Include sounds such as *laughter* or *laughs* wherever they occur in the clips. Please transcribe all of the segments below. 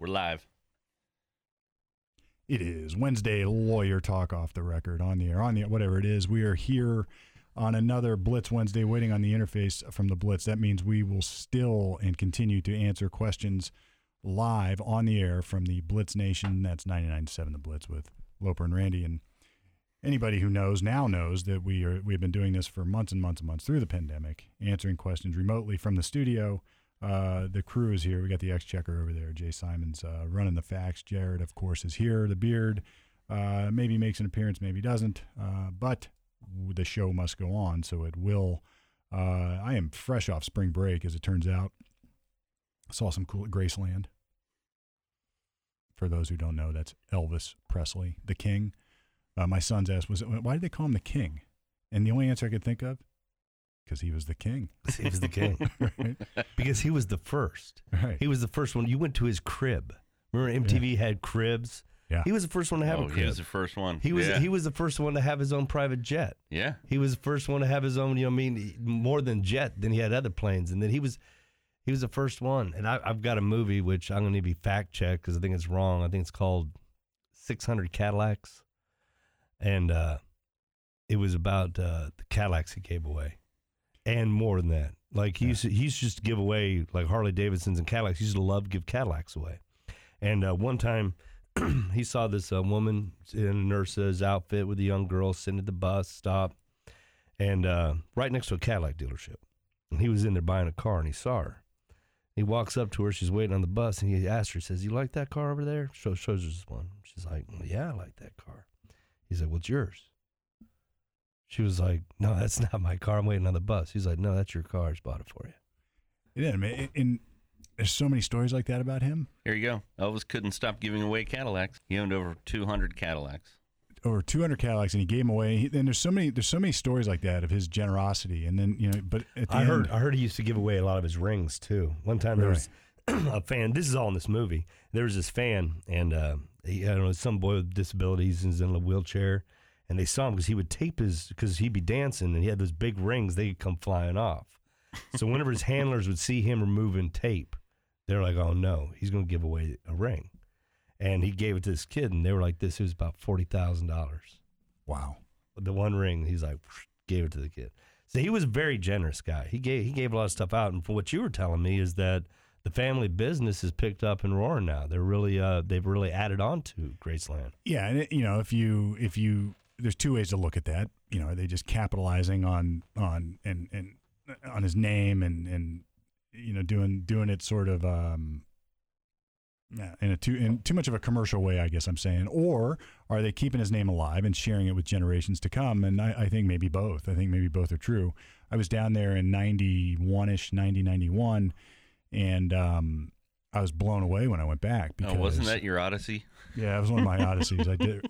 We're live. It is Wednesday lawyer talk off the record on the air on the whatever it is. We are here on another Blitz Wednesday, waiting on the interface from the Blitz. That means we will still and continue to answer questions live on the air from the Blitz Nation. That's 99.7 The Blitz with Loper and Randy. And anybody who knows now knows that we are we've been doing this for months and months and months through the pandemic, answering questions remotely from the studio. Uh, the crew is here. We got the Exchequer over there. Jay Simons uh, running the facts. Jared, of course, is here. The beard uh, maybe makes an appearance, maybe doesn't. Uh, but the show must go on, so it will. Uh, I am fresh off spring break, as it turns out. I Saw some cool at Graceland. For those who don't know, that's Elvis Presley, the King. Uh, my son's asked, "Was why did they call him the King?" And the only answer I could think of, because he was the King. He was the king *laughs* right. because he was the first. Right. He was the first one. You went to his crib. Remember MTV had cribs. Yeah. He was the first one to have oh, a he was the first one. He was Yeah. he was the first one to have his own private jet. yeah. He was the first one to have his own. You know, I mean, more than jet. Then he had other planes, and then he was he was the first one. And I, I've got a movie which I'm going to need to be fact checked because I think it's wrong. I think it's called 600 Cadillacs, and uh, it was about uh, the Cadillacs he gave away, and more than that. Like he used to, he used to just give away like Harley Davidsons and Cadillacs. He used to love to give Cadillacs away. And uh, one time, *clears throat* he saw this uh, woman in a nurse's outfit with a young girl sitting at the bus stop, and uh, right next to a Cadillac dealership. And he was in there buying a car, and he saw her. He walks up to her. She's waiting on the bus, and he asked her, he "says You like that car over there?" Shows shows her this one. She's like, "Yeah, I like that car." He's like, "What's yours?" She was like, "No, that's not my car. I'm waiting on the bus." He's like, "No, that's your car. I just bought it for you." Yeah, I mean, and there's so many stories like that about him. Here you go. Elvis couldn't stop giving away Cadillacs. He owned over 200 Cadillacs. Over 200 Cadillacs, and he gave them away. He, and there's so many, there's so many stories like that of his generosity. And then you know, but at the I end, heard I heard he used to give away a lot of his rings too. One time there was *clears throat* a fan. This is all in this movie. There was this fan, and uh, he, I don't know some boy with disabilities and he's in a wheelchair, and they saw him because he would tape his because he'd be dancing and he had those big rings. They could come flying off. So whenever his handlers would see him removing tape, they're like, "Oh no, he's going to give away a ring," and he gave it to this kid, and they were like, "This is about forty thousand dollars." wow. the one ring. He's like gave it to the kid. So he was a very generous guy. He gave he gave a lot of stuff out. And from what you were telling me is that the family business is picked up and roaring now. They're really uh they've really added on to Graceland. Yeah, and it, you know, if you if you there's two ways to look at that. You know, are they just capitalizing on on and and on his name and and you know doing doing it sort of um in a too in too much of a commercial way, I guess I'm saying, or are they keeping his name alive and sharing it with generations to come? And I, I think maybe both. I think maybe both are true. I was down there in 91 ish, 90, 91, and um, I was blown away when I went back because Oh, wasn't that your Odyssey? yeah, it was one of my *laughs* odysseys. I did.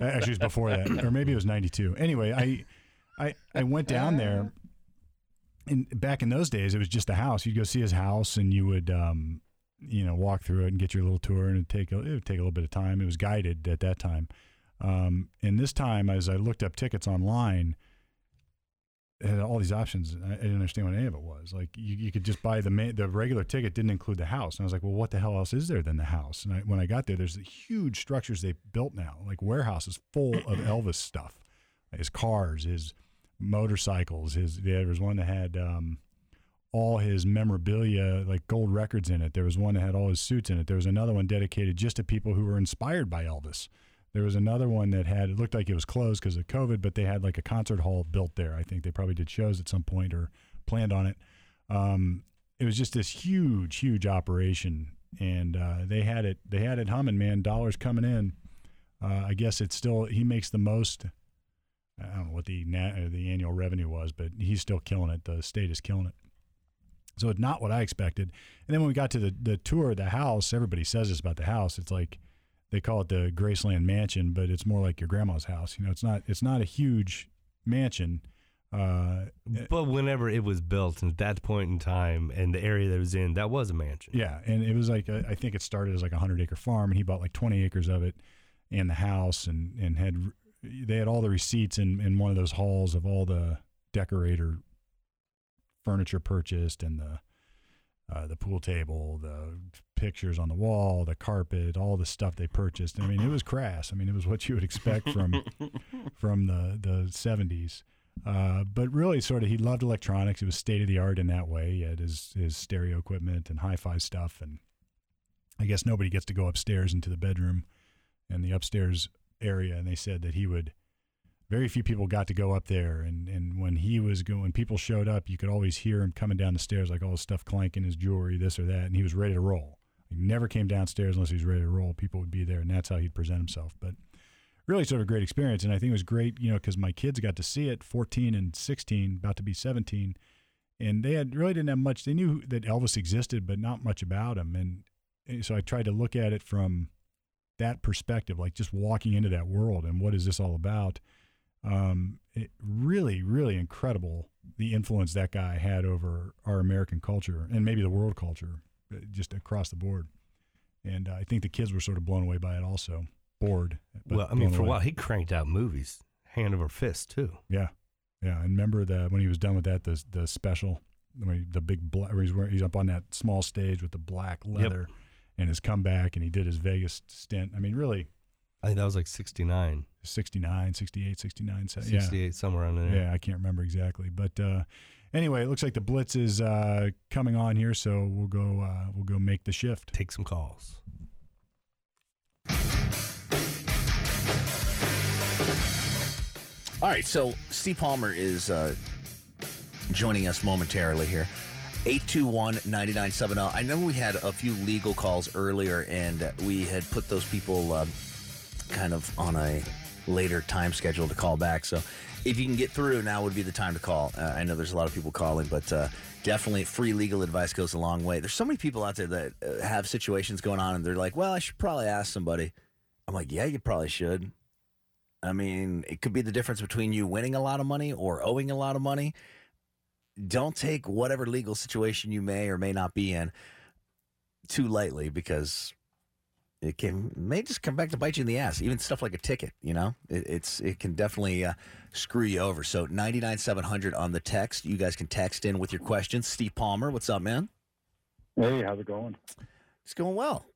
Actually, it was before that, or maybe it was '92. Anyway, I, I, I went down there, and back in those days, it was just a house. You'd go see his house, and you would, um, you know, walk through it and get your little tour, and take a, it would take a little bit of time. It was guided at that time, um, and this time, as I looked up tickets online, had all these options. I, I didn't understand what any of it was. Like you, you could just buy the ma- the regular ticket didn't include the house, and I was like, well, what the hell else is there than the house? And I, when I got there, there's huge structures they built now, like warehouses full of *coughs* Elvis stuff, his cars, his motorcycles, his. There was one that had. Um, all his memorabilia, like gold records in it. There was one that had all his suits in it. There was another one dedicated just to people who were inspired by Elvis. There was another one that had it looked like it was closed because of COVID, but they had like a concert hall built there. I think they probably did shows at some point or planned on it. Um, it was just this huge, huge operation, and uh, they had it. They had it humming, man. Dollars coming in. Uh, I guess it's still he makes the most. I don't know what the na- uh, the annual revenue was, but he's still killing it. The state is killing it. So it's not what I expected. And then when we got to the the tour of the house, everybody says this about the house. It's like they call it the Graceland Mansion, but it's more like your grandma's house. You know, it's not it's not a huge mansion. Uh, But whenever it was built, and at that point in time, and the area that it was in, that was a mansion. yeah, and it was like a, I think it started as like a hundred acre farm, and he bought like twenty acres of it, and the house, and and had they had all the receipts in in one of those halls of all the decorator furniture purchased and the uh, the pool table, the pictures on the wall, the carpet, all the stuff they purchased. I mean, it was crass. I mean, it was what you would expect from *laughs* from the the 70s. Uh, but really, sort of, he loved electronics. It was state of the art in that way. He had his his stereo equipment and hi-fi stuff, and I guess nobody gets to go upstairs into the bedroom and the upstairs area. And they said that he would. Very few people got to go up there, and, and when he was going, when people showed up, you could always hear him coming down the stairs, like all his stuff clanking, his jewelry, this or that, and he was ready to roll. He never came downstairs unless he was ready to roll. People would be there, and that's how he'd present himself. But really sort of a great experience. And I think it was great, you know, because my kids got to see it 14 and 16, about to be 17. And they had really didn't have much. They knew that Elvis existed, but not much about him. And, and so I tried to look at it from that perspective, like just walking into that world and what is this all about. Um, it really, really incredible the influence that guy had over our American culture and maybe the world culture, uh, just across the board. And uh, I think the kids were sort of blown away by it also bored. Well, I mean, for a while he cranked out movies, hand over fist too. Yeah, yeah. And remember the when he was done with that, the the special, he, the big black, he's wearing, he's up on that small stage with the black leather, and his comeback, and he did his Vegas stint. I mean, really, I think that was like 69, 69, 68, 69. so- Yeah, 68, somewhere around there. yeah. I can't remember exactly, but uh, anyway, it looks like the blitz is uh, coming on here, so we'll go uh, we'll go make the shift. Take some calls. All right, so Steve Palmer is uh, joining us momentarily here. 821 9970. I know we had a few legal calls earlier, and we had put those people um, kind of on a later time schedule to call back. So if you can get through, now would be the time to call. Uh, I know there's a lot of people calling, but uh, definitely free legal advice goes a long way. There's so many people out there that uh, have situations going on, and they're like, well, I should probably ask somebody. I'm like, yeah, you probably should. I mean, it could be the difference between you winning a lot of money or owing a lot of money. Don't take whatever legal situation you may or may not be in too lightly because it can may just come back to bite you in the ass. Even stuff like a ticket, you know, it, it's it can definitely uh, screw you over. So ninety nine seven hundred on the text. You guys can text in with your questions. Steve Palmer, what's up, man? Hey, how's it going? It's going well.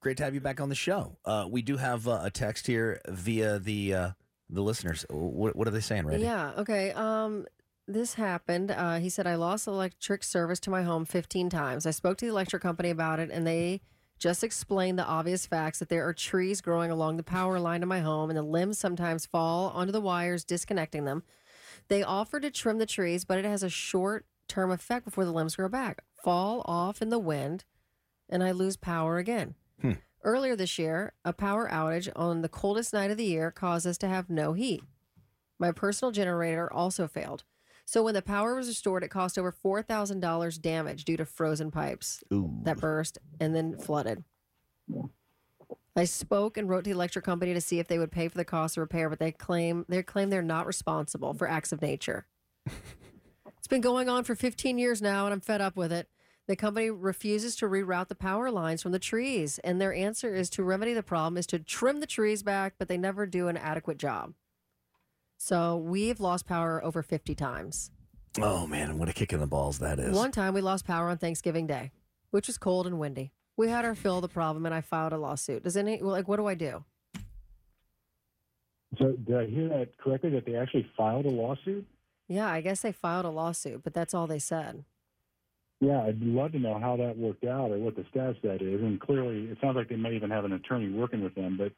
Great to have you back on the show. Uh, we do have uh, a text here via the uh, the listeners. What, what are they saying, Randy? Yeah. Okay. Um, this happened. Uh, he said I lost electric service to my home 15 times. I spoke to the electric company about it, and they just explain the obvious facts that there are trees growing along the power line to my home, and the limbs sometimes fall onto the wires, disconnecting them. They offer to trim the trees, but it has a short term effect before the limbs grow back, fall off in the wind, and I lose power again. Hmm. Earlier this year, a power outage on the coldest night of the year caused us to have no heat. My personal generator also failed. So when the power was restored, it cost over $4,000 damage due to frozen pipes Ooh. that burst and then flooded. I spoke and wrote to the electric company to see if they would pay for the cost of repair, but they claim they claim they're not responsible for acts of nature. *laughs* it's been going on for 15 years now, and I'm fed up with it. The company refuses to reroute the power lines from the trees, and their answer is to remedy the problem is to trim the trees back, but they never do an adequate job. So we've lost power over 50 times. Oh man, what a kick in the balls that is. One time we lost power on Thanksgiving Day, which was cold and windy. We had our fill of the problem, and I filed a lawsuit. Does any like what do I do? So, did I hear that correctly? That they actually filed a lawsuit? Yeah, I guess they filed a lawsuit, but that's all they said. Yeah, I'd love to know how that worked out or what the status that is. And clearly, it sounds like they may even have an attorney working with them. But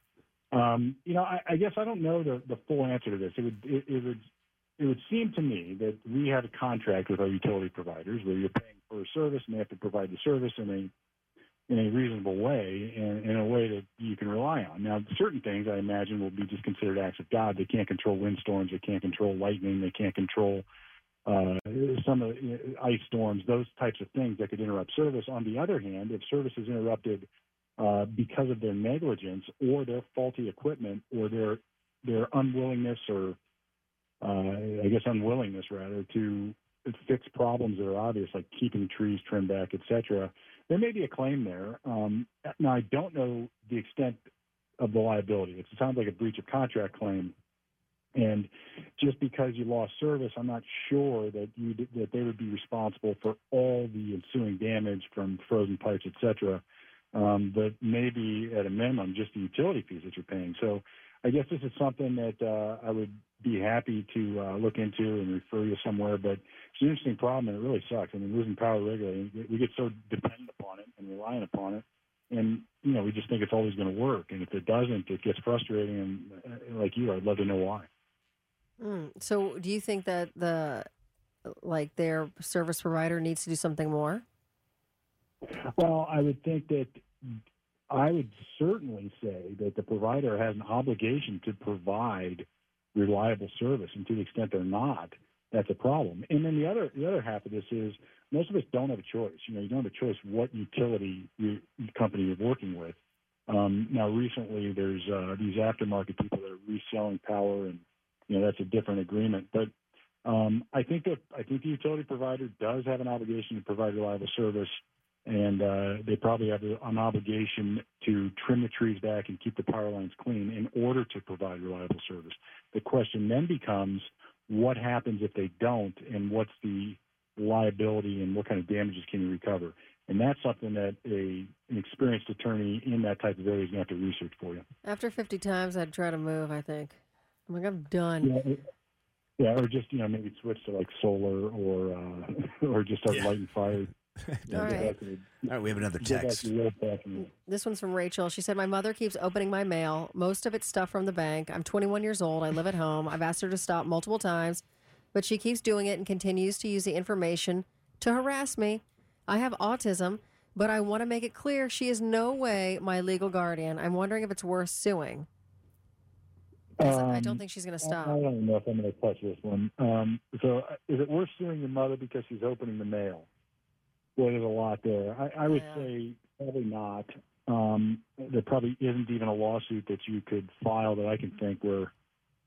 um, you know, I, I guess I don't know the, the full answer to this. It would it, it would it would seem to me that we have a contract with our utility providers where you're paying for a service and they have to provide the service in a in a reasonable way and in a way that you can rely on. Now, certain things I imagine will be just considered acts of God. They can't control windstorms. They can't control lightning. They can't control uh, some of the uh, ice storms, those types of things that could interrupt service. On the other hand, if service is interrupted uh, because of their negligence or their faulty equipment or their their unwillingness or uh, I guess unwillingness rather to fix problems that are obvious, like keeping trees trimmed back, etc. There may be a claim there. Um, now, I don't know the extent of the liability. It sounds like a breach of contract claim, and just because you lost service, I'm not sure that you that they would be responsible for all the ensuing damage from frozen pipes, etc. um, but maybe at a minimum just the utility fees that you're paying. So I guess this is something that uh, I would be happy to uh, look into and refer you somewhere. But it's an interesting problem, and it really sucks. I mean, losing power regularly, we get so dependent upon it and relying upon it, and you know, we just think it's always going to work. And if it doesn't, it gets frustrating. And uh, like you, I'd love to know why. Mm. So, do you think that the like their service provider needs to do something more? Well, I would think that I would certainly say that the provider has an obligation to provide reliable service, and to the extent they're not, that's a problem. And then the other the other half of this is most of us don't have a choice. You know, you don't have a choice what utility company you're working with. Um, now, recently, there's uh, these aftermarket people that are reselling power, and you know that's a different agreement. But um, I think that I think the utility provider does have an obligation to provide reliable service, and uh, they probably have an obligation to trim the trees back and keep the power lines clean in order to provide reliable service. The question then becomes, what happens if they don't, and what's the liability and what kind of damages can you recover? And that's something that a an experienced attorney in that type of area is going to have to research for you. After 50 times, I'd try to move, I think. I'm like, I'm done. Yeah, yeah, or just you know maybe switch to like solar or uh, *laughs* or just start Yeah. lighting fires. *laughs* All right. All right, we have another text. to the old fashioned- This one's from Rachel. She said, My mother keeps opening my mail. Most of it's stuff from the bank. I'm 21 years old. I live at home. I've asked her to stop multiple times, but she keeps doing it and continues to use the information to harass me. I have autism, but I want to make it clear she is no way my legal guardian. I'm wondering if it's worth suing. 'Cause I don't Um, think she's going to stop. I don't know if I'm going to touch this one. Um, so, uh, is it worth suing your mother because she's opening the mail? Boy, there's a lot there. I, I would Yeah. say probably not. Um, there probably isn't even a lawsuit that you could file that I can think where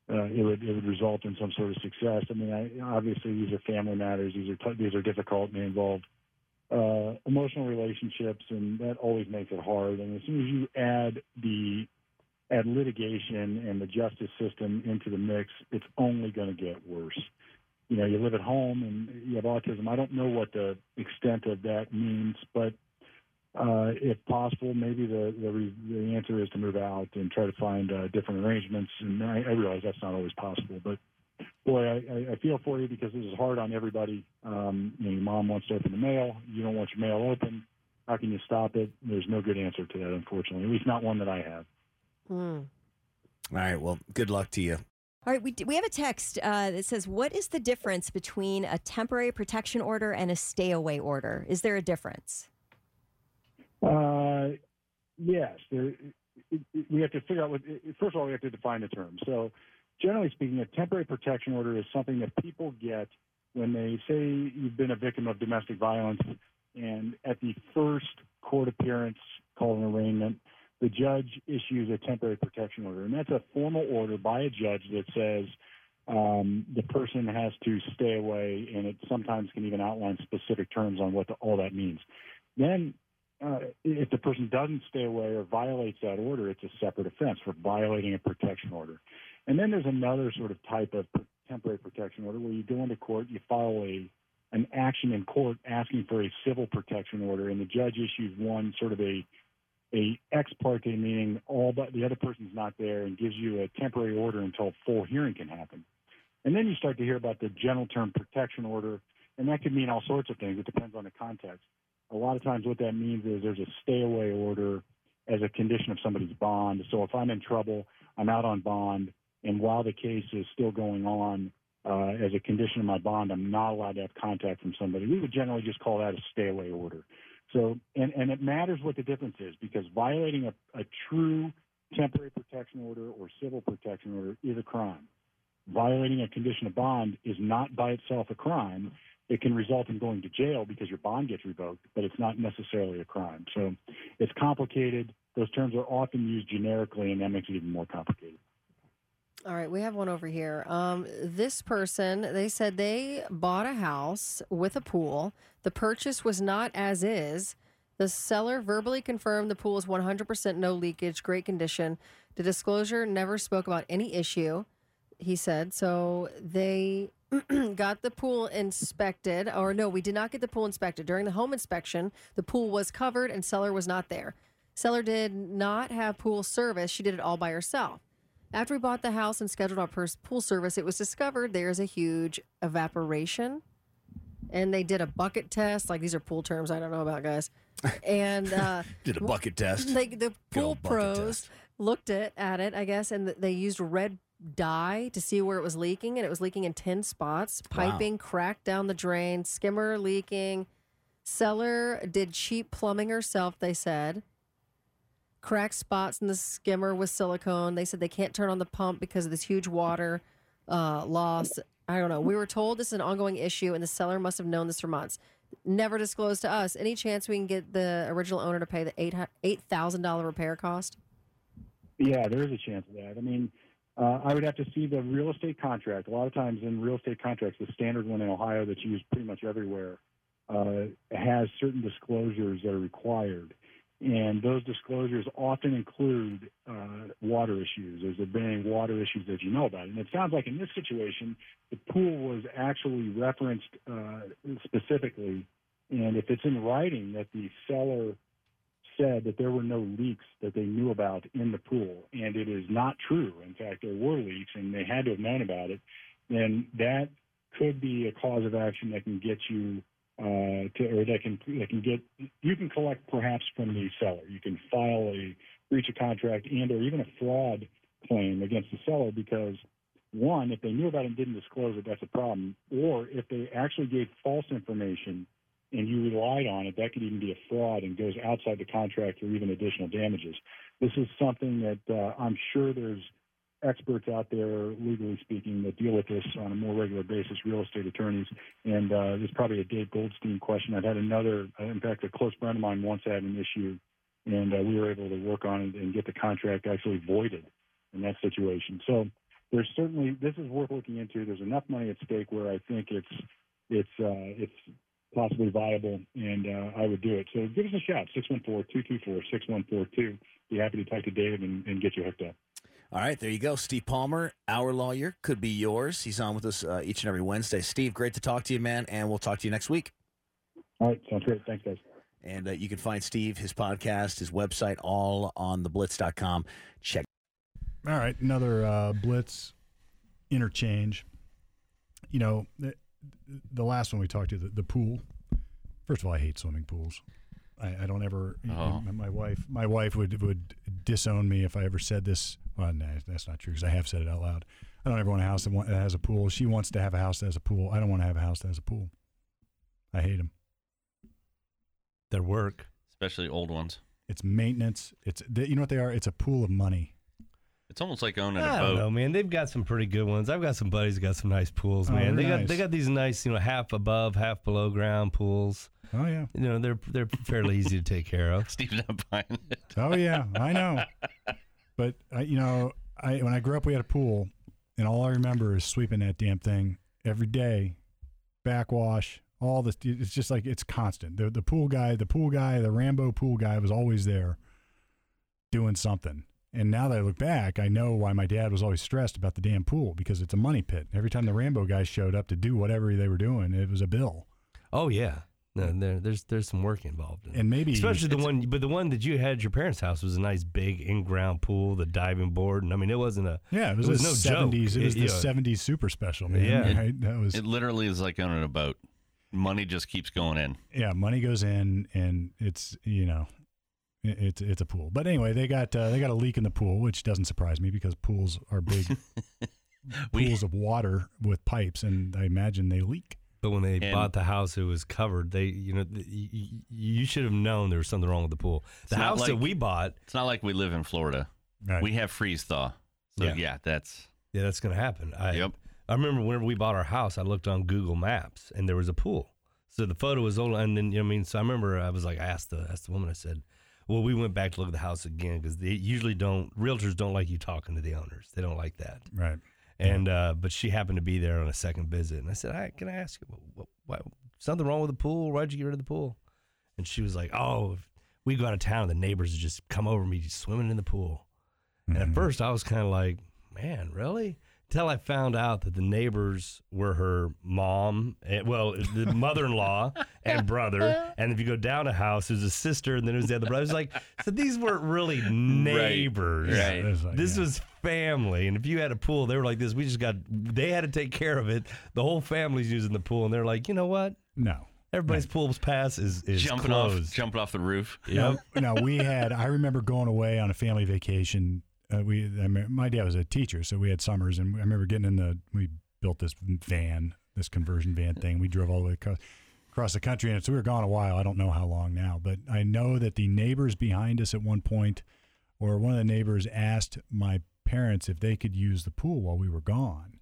uh, it would it would result in some sort of success. I mean, I, obviously these are family matters. These are t- these are difficult and they involve uh, emotional relationships, and that always makes it hard. And as soon as you add the add litigation and the justice system into the mix, it's only going to get worse. You know, you live at home and you have autism. I don't know what the extent of that means, but uh, if possible, maybe the, the re- the answer is to move out and try to find uh, different arrangements. And I, I realize that's not always possible, but boy, I, I- I feel for you because this is hard on everybody. Um, you know, your mom wants to open the mail. You don't want your mail open. How can you stop it? There's no good answer to that, unfortunately. At least not one that I have. Hmm. All right, well, good luck to you. All right, we, we have a text uh, that says, What is the difference between a temporary protection order and a stay away order? Is there a difference? Uh, yes, we have to figure out what. First of all, we have to define the term. So, generally speaking, a temporary protection order is something that people get when they say you've been a victim of domestic violence, and at the first court appearance called an arraignment, the judge issues a temporary protection order, and that's a formal order by a judge that says um, the person has to stay away, and it sometimes can even outline specific terms on what the, all that means. Then uh, if the person doesn't stay away or violates that order, it's a separate offense for violating a protection order. And then there's another sort of type of temporary protection order where you go into court, you file a an action in court asking for a civil protection order, and the judge issues one sort of a a ex parte meaning all but the other person's not there and gives you a temporary order until full hearing can happen. And then you start to hear about the general term protection order, and that could mean all sorts of things. It depends on the context a lot of times what that means is there's a stay away order as a condition of somebody's bond. So if I'm in trouble, I'm out on bond, and while the case is still going on, uh, as a condition of my bond, I'm not allowed to have contact from somebody. We would generally just call that a stay away order. So, and, and it matters what the difference is because violating a, a true temporary protection order or civil protection order is a crime. Violating a condition of bond is not by itself a crime it can result in going to jail because your bond gets revoked, but it's not necessarily a crime. So it's complicated. Those terms are often used generically, and that makes it even more complicated. All right, we have one over here. Um, this person, they said they bought a house with a pool. The purchase was not as is. The seller verbally confirmed the pool is 100% no leakage, great condition. The disclosure never spoke about any issue, he said. So they *clears throat* got the pool inspected, or no, we did not get the pool inspected. During the home inspection, the pool was covered and seller was not there. Seller did not have pool service. She did it all by herself. After we bought the house and scheduled our pers- pool service, it was discovered there's a huge evaporation. And they did a bucket test. Like these are pool terms I don't know about, guys. *laughs* And uh, Did a bucket test. they, the pool pros test. looked at, at it, I guess, and they used red dye to see where it was leaking, and it was leaking in 10 spots. Wow. Piping cracked down the drain, skimmer leaking. Seller did cheap plumbing herself, they said. Cracked spots in the skimmer with silicone. They said they can't turn on the pump because of this huge water uh, loss. I don't know. We were told this is an ongoing issue, and the seller must have known this for months. Never disclosed to us. Any chance we can get the original owner to pay the eight eight thousand dollar repair cost? Yeah, there is a chance of that. I mean, uh, I would have to see the real estate contract. A lot of times in real estate contracts, the standard one in Ohio that's used pretty much everywhere uh, has certain disclosures that are required. And those disclosures often include uh, water issues. There's there been water issues that you know about. And it sounds like in this situation, the pool was actually referenced uh, specifically. And if it's in writing that the seller said that there were no leaks that they knew about in the pool, and it is not true. In fact, there were leaks, and they had to have known about it. Then that could be a cause of action that can get you uh, to, or that can that can get you can collect perhaps from the seller. You can file a breach of contract and or even a fraud claim against the seller because one, if they knew about it and didn't disclose it, that's a problem. Or if they actually gave false information and you relied on it, that could even be a fraud and goes outside the contract or even additional damages. This is something that uh, I'm sure there's experts out there, legally speaking, that deal with this on a more regular basis, real estate attorneys. And uh, there's probably a Dave Goldstein question. I've had another, uh, in fact, a close friend of mine once had an issue, and uh, we were able to work on it and get the contract actually voided in that situation. So there's certainly this is worth looking into. There's enough money at stake where I think it's it's uh, it's possibly viable, and uh, I would do it. So give us a shout, 614-224-6142. Be happy to talk to David and, and get you hooked up. All right, there you go. Steve Palmer, our lawyer, could be yours. He's on with us uh, each and every Wednesday. Steve, great to talk to you, man, and we'll talk to you next week. All right, sounds great. Thanks, guys. And uh, you can find Steve, his podcast, his website, all on theblitz.com. Check. All right, another uh, blitz interchange. You know, the, the last one we talked to, the, the pool. First of all, I hate swimming pools. I, I don't ever. Oh. My wife, my wife would would disown me if I ever said this. Well, no, that's not true because I have said it out loud. I don't ever want a house that, want, that has a pool. She wants to have a house that has a pool. I don't want to have a house that has a pool. I hate them. Their work. especially old ones. It's maintenance. It's they, you know what they are. It's a pool of money. It's almost like owning a I don't know, man. They've got some pretty good ones. I've got some buddies who got some nice pools, Oh, man. They they're got they got these nice, you know, half above, half below ground pools. Oh yeah. You know, they're they're fairly easy to take care of. *laughs* Steve's not buying it. Oh yeah, I know. *laughs* But I, you know, I when I grew up, we had a pool, and all I remember is sweeping that damn thing every day, backwash, all this. It's just like it's constant. The the pool guy, the pool guy, the Rambo pool guy was always there, doing something. And now that I look back, I know why my dad was always stressed about the damn pool because it's a money pit. Every time the Rambo guys showed up to do whatever they were doing, it was a bill. Oh yeah. No, there, there's there's some work involved in it. And maybe Especially the one, but the one that you had at your parents' house was a nice big in-ground pool, the diving board, and I mean it wasn't a yeah, it was, it was a no joke. seventies. It was It- the yeah. seventies super special, man. Yeah. right? that was It literally is like owning a boat. Money just keeps going in. yeah, money goes in, and it's you know, it, it's it's a pool. But anyway, they got uh, they got a leak in the pool, which doesn't surprise me because pools are big *laughs* We- pools of water with pipes, and I imagine they leak. But when they And- bought the house, it was covered. They, you know, th- y- y- you should have known there was something wrong with the pool. The not house that we bought, It's not like we live in Florida. Right. We have freeze thaw. So Yeah. yeah, that's yeah, that's going to happen. I, Yep. I remember whenever we bought our house, I looked on Google Maps and there was a pool. So the photo was old, and then you know, I mean, so I remember I was like, I asked the asked the woman, I said, well, we went back to look at the house again because they usually don't. Realtors don't like you talking to the owners. They don't like that. right. And uh, but she happened to be there on a second visit, and I said, "Hi, can I ask you, what, what, something wrong with the pool? Why'd you get rid of the pool?" And she was like, "Oh, we go out of town, and the neighbors would just come over me swimming in the pool." And Mm-hmm. at first, I was kind of like, "Man, really?" Until I found out that the neighbors were her mom, and, well, the *laughs* mother-in-law and brother, and if you go down a house, there's a sister, and then there's the other brother. It's like so these weren't really *laughs* neighbors. Right. Like, This yeah. was family, and if you had a pool, they were like this. We just got they had to take care of it. The whole family's using the pool, and they're like, you know what? no. Everybody's pool's pass is is jumping closed. off, jumping off the roof. Yep. No, we had. I remember going away on a family vacation. Uh, we, I mean, my dad was a teacher, so we had summers, and I remember getting in the. We built this van, this conversion van thing. We drove all the way across, across the country, and so we were gone a while. I don't know how long now, but I know that the neighbors behind us at one point, or one of the neighbors asked my parents if they could use the pool while we were gone.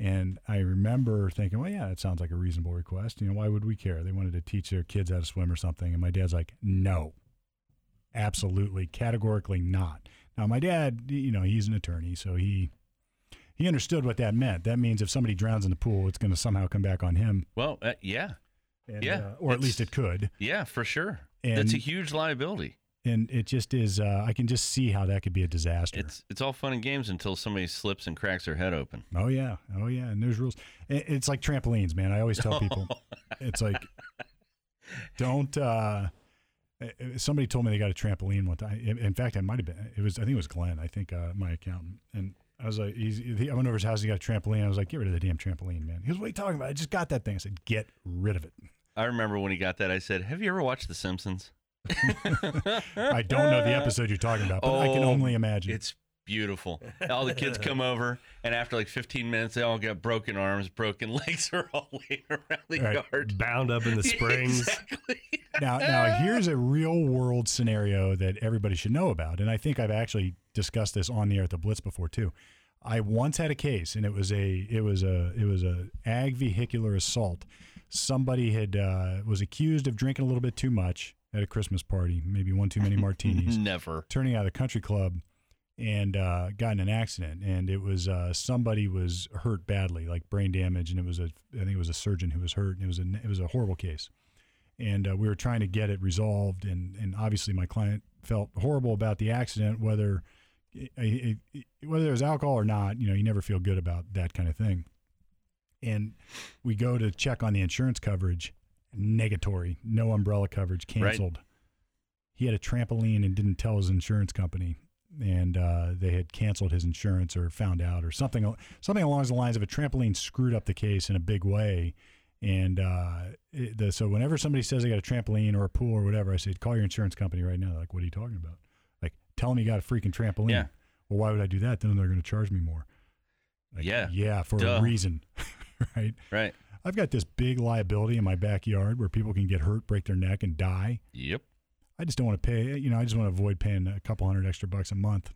And I remember thinking, well, yeah, that sounds like a reasonable request. You know, why would we care? They wanted to teach their kids how to swim or something. And my dad's like, no, absolutely, categorically not. Now, my dad, you know, he's an attorney, so he he understood what that meant. That means if somebody drowns in the pool, it's going to somehow come back on him, Well, uh, yeah, and, Yeah, uh, or at least it could. yeah, for sure. And- That's a huge liability. And it just is. Uh, I can just see how that could be a disaster. It's it's all fun and games until somebody slips and cracks their head open. Oh yeah, oh yeah, and there's rules. It- It's like trampolines, man. I always tell people, *laughs* it's like, don't. uh Somebody told me they got a trampoline one time. In fact, I might have been. It was. I think it was Glenn. I think uh, my accountant. And I was like, he's, he, I went over his house. He got a trampoline. I was like, get rid of the damn trampoline, man. He goes, what are you talking about? I just got that thing. I said, get rid of it. I remember when he got that. I said, "Have you ever watched The Simpsons?" *laughs* I don't know the episode you're talking about, but I can Oh, only imagine. It's beautiful. All the kids come over, and after like 15 minutes, they all got broken arms, broken *laughs* legs, are all laying around the Right. yard. Bound up in the *laughs* springs. exactly. now, now here's a real world scenario that everybody should know about, and I think I've actually discussed this on the air at the Blitz before too. I once had a case, and it was a it was a it was a ag vehicular assault. Somebody had uh, was accused of drinking a little bit too much at a Christmas party, maybe one too many *laughs* martinis, Never. turning out of the country club, and uh, got in an accident. And it was uh, somebody was hurt badly, like brain damage, and it was a I think it was a surgeon who was hurt, and it was a it was a horrible case and uh, we were trying to get it resolved. And, and obviously, my client felt horrible about the accident, whether eh, whether it was alcohol or not. You know, you never feel good about that kind of thing. And we go to check on the insurance coverage, negatory, no umbrella coverage, canceled. He had a trampoline and didn't tell his insurance company. And uh, they had canceled his insurance or found out or something something along the lines of a trampoline screwed up the case in a big way. And uh, it, the, so whenever somebody says they got a trampoline or a pool or whatever, I say, call your insurance company right now. They're like, what are you talking about? Like, tell them you got a freaking trampoline. Yeah. Well, why would I do that? Then they're going to charge me more. Like, Yeah. Yeah, for Duh. a reason. *laughs* right. Right. I've got this big liability in my backyard where people can get hurt, break their neck, and die. Yep. I just don't want to pay. You know, I just want to avoid paying a couple hundred extra bucks a month.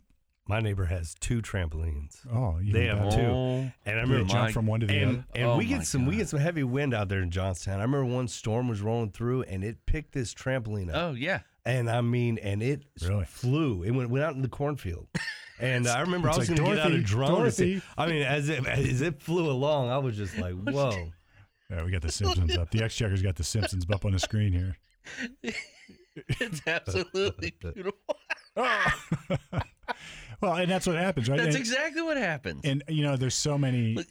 My neighbor has two trampolines. Oh, even They have better. two. And I Do they remember jump my- from one to the and, other. and Oh we get some we get some heavy wind out there in Johnstown. I remember one storm was rolling through and it picked this trampoline up. Oh yeah. And I mean, and it Really? flew. It went, went out in the cornfield. *laughs* And I remember I was like, going to get out a "Dorothy, drone. Dorothy." I mean, as it as it flew along, I was just like, "Whoa!" Yeah, we got the Simpsons up. The Exchequer's got the Simpsons up on the screen here. It's absolutely *laughs* beautiful. *laughs* Well, and that's what happens, right? That's and, exactly what happens. and you know, there's so many. *laughs*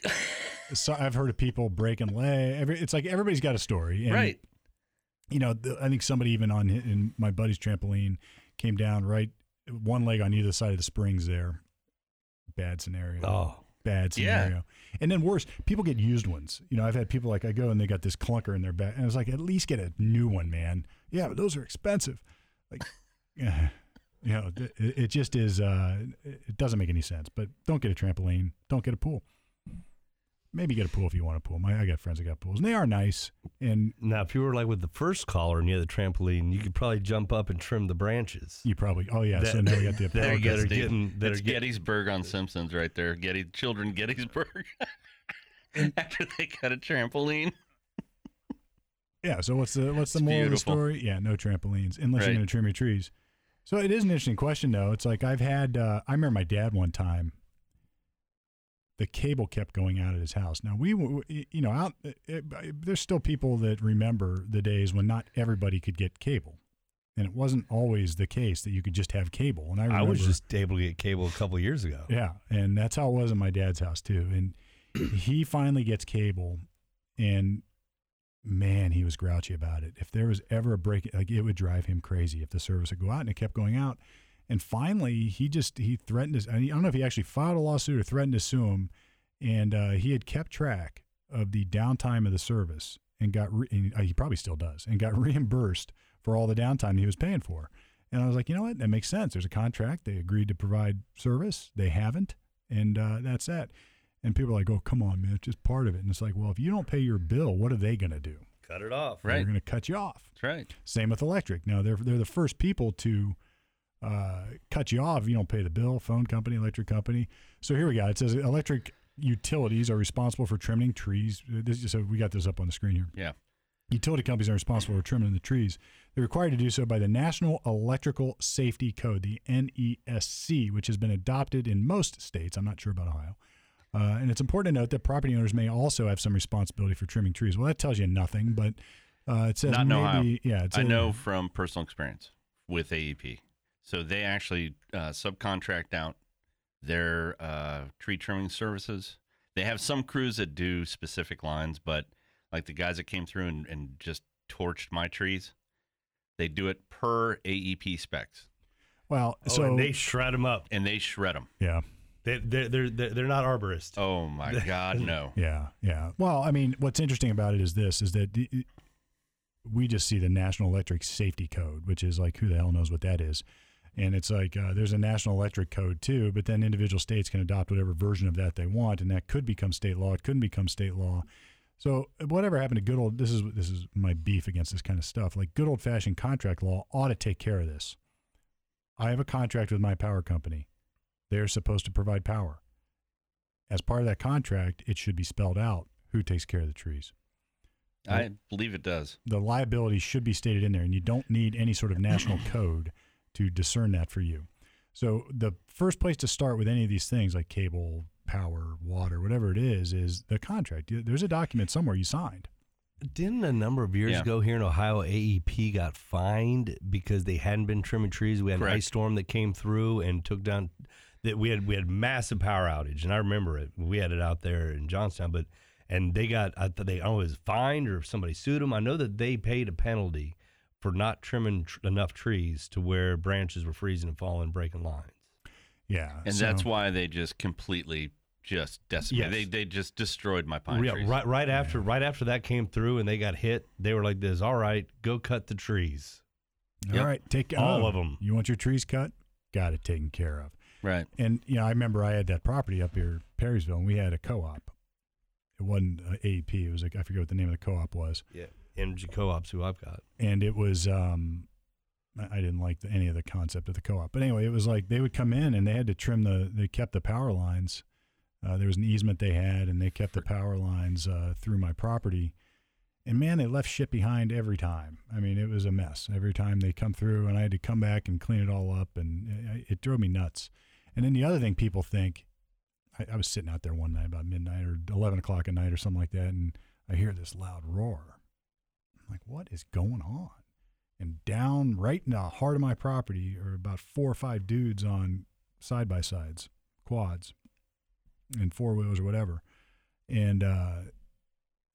So I've heard of people breaking leg. Every, it's like everybody's got a story, and, right. You know, the, I think somebody even on in my buddy's trampoline came down right one leg on either side of the springs. There, bad scenario. Oh, bad Yeah. And then worse, people get used ones. You know, I've had people like I go and they got this clunker in their back, and I was like, at least get a new one, man. Yeah, but those are expensive. Like, *laughs* you know, it, it just is. Uh, it doesn't make any sense. But don't get a trampoline. Don't get a pool. Maybe get a pool if you want a pool. My, I got friends that got pools, and they are nice. And now if you were like with the first caller and you had the trampoline, you could probably jump up and trim the branches. you probably, oh yeah. so That- now we got the *laughs* that are There you go, that are getting that It's are getting. Gettysburg on Simpsons right there. Getty children Gettysburg. *laughs* After they got a trampoline. Yeah. So what's the what's the It's moral beautiful. of the story? Yeah, no trampolines unless Right. you're going to trim your trees. So it is an interesting question, though. It's like I've had. Uh, I remember my dad one time. The cable kept going out at his house. Now we, you know, out. Uh, uh, it, it, uh, there's still people that remember the days when not everybody could get cable. and it wasn't always the case that you could just have cable. And I I was just able to get cable a couple years ago. yeah, and that's how it was in my dad's house too. And *clears throat* he finally gets cable, and man, he was grouchy about it. If there was ever a break, like it would drive him crazy if the service would go out, and it kept going out. And finally, he just he threatened to. I don't know if he actually filed a lawsuit or threatened to sue him, and uh, he had kept track of the downtime of the service and got re- and, uh, he probably still does and got *laughs* reimbursed for all the downtime he was paying for. And I was like, you know what? That makes sense. There's a contract. They agreed to provide service. They haven't, and uh, that's that. And people are like, oh, come on, man, it's just part of it. And it's like, well, if you don't pay your bill, what are they going to do? Cut it off. Right. They're going to cut you off. That's right. Same with electric. Now they're they're the first people to uh, cut you off if you don't pay the bill. Phone company, electric company. So here we go. It says electric utilities are responsible for trimming trees. This is, so we got this up on the screen here. Yeah. Utility companies are responsible for trimming the trees. They're required to do so by the National Electrical Safety Code, the NESC, which has been adopted in most states. I'm not sure about Ohio. Uh, and it's important to note that property owners may also have some responsibility for trimming trees. Well, that tells you nothing, but uh, it says Not maybe, Ohio. yeah, it's I know from personal experience with AEP. So they actually uh, subcontract out their uh, tree trimming services. They have some crews that do specific lines, but like the guys that came through and, and just torched my trees, they do it per AEP specs Well, Oh, so and they shred them up. and they shred them. yeah, They, they're, they're, they're, they're not arborists. Oh my *laughs* God, no. yeah, yeah. Well, I mean, what's interesting about it is this: is that we just see the National Electric Safety Code, which is like who the hell knows what that is, and it's like uh, there's a National Electric Code too, but then individual states can adopt whatever version of that they want, and that could become state law. It couldn't become state law. So whatever happened to good old this is this is my beef against this kind of stuff. Like good old fashioned contract law ought to take care of this. I have a contract with my power company. They're supposed to provide power. As part of that contract, it should be spelled out who takes care of the trees. I believe it does. The liability should be stated in there, and you don't need any sort of national code to discern that for you. So the first place to start with any of these things, like cable, power, water, whatever it is, is the contract. There's a document somewhere you signed. Didn't a number of years Yeah. ago here in Ohio, AEP got fined because they hadn't been trimming trees. We had an ice storm that came through and took down. That we had we had massive power outage, and I remember it. We had it out there in Johnstown, but and they got I thought they I don't know if it was fined or if somebody sued them. I know that they paid a penalty for not trimming tr- enough trees to where branches were freezing and falling, and breaking lines. Yeah, And so- that's why they just completely just decimated. Yes. They, they just destroyed my pine Yeah, trees. right, right after right after that came through and they got hit, they were like this. All right, go cut the trees. All Yep. right, take All oh, them. You want your trees cut? Got it taken care of. Right. And you know, I remember I had that property up here, Perrysville, and we had a co-op. It wasn't uh, AEP. It was like I forget what the name of the co-op was, Yeah, energy co-ops who I've got. and it was. um I didn't like the, any of the concept of the co-op, but anyway, it was like they would come in and they had to trim the. They kept the power lines. Uh, there was an easement they had, and they kept the power lines uh, through my property. And man, they left shit behind every time. I mean, it was a mess every time they come through, and I had to come back and clean it all up, and it, it drove me nuts. And then the other thing people think, I, I was sitting out there one night about midnight or eleven o'clock at night or something like that, and I hear this loud roar. Like, what is going on? And down right in the heart of my property are about four or five dudes on side by sides, quads, and four wheels or whatever, and uh,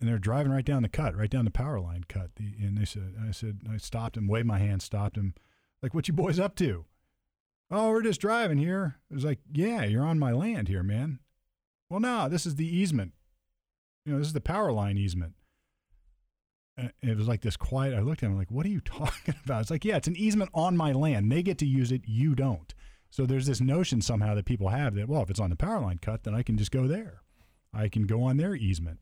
and they're driving right down the cut, right down the power line cut. The, and they said, I said, I stopped him, waved my hand, stopped him, like, what you boys up to? Oh, we're just driving here. It was like, yeah, you're on my land here, man. Well, no, this is the easement. You know, this is the power line easement. It was like this quiet. I looked at him like, what are you *laughs* talking about? It's like, yeah, it's an easement on my land. They get to use it. You don't. So there's this notion somehow that people have that, well, if it's on the power line cut, then I can just go there. I can go on their easement.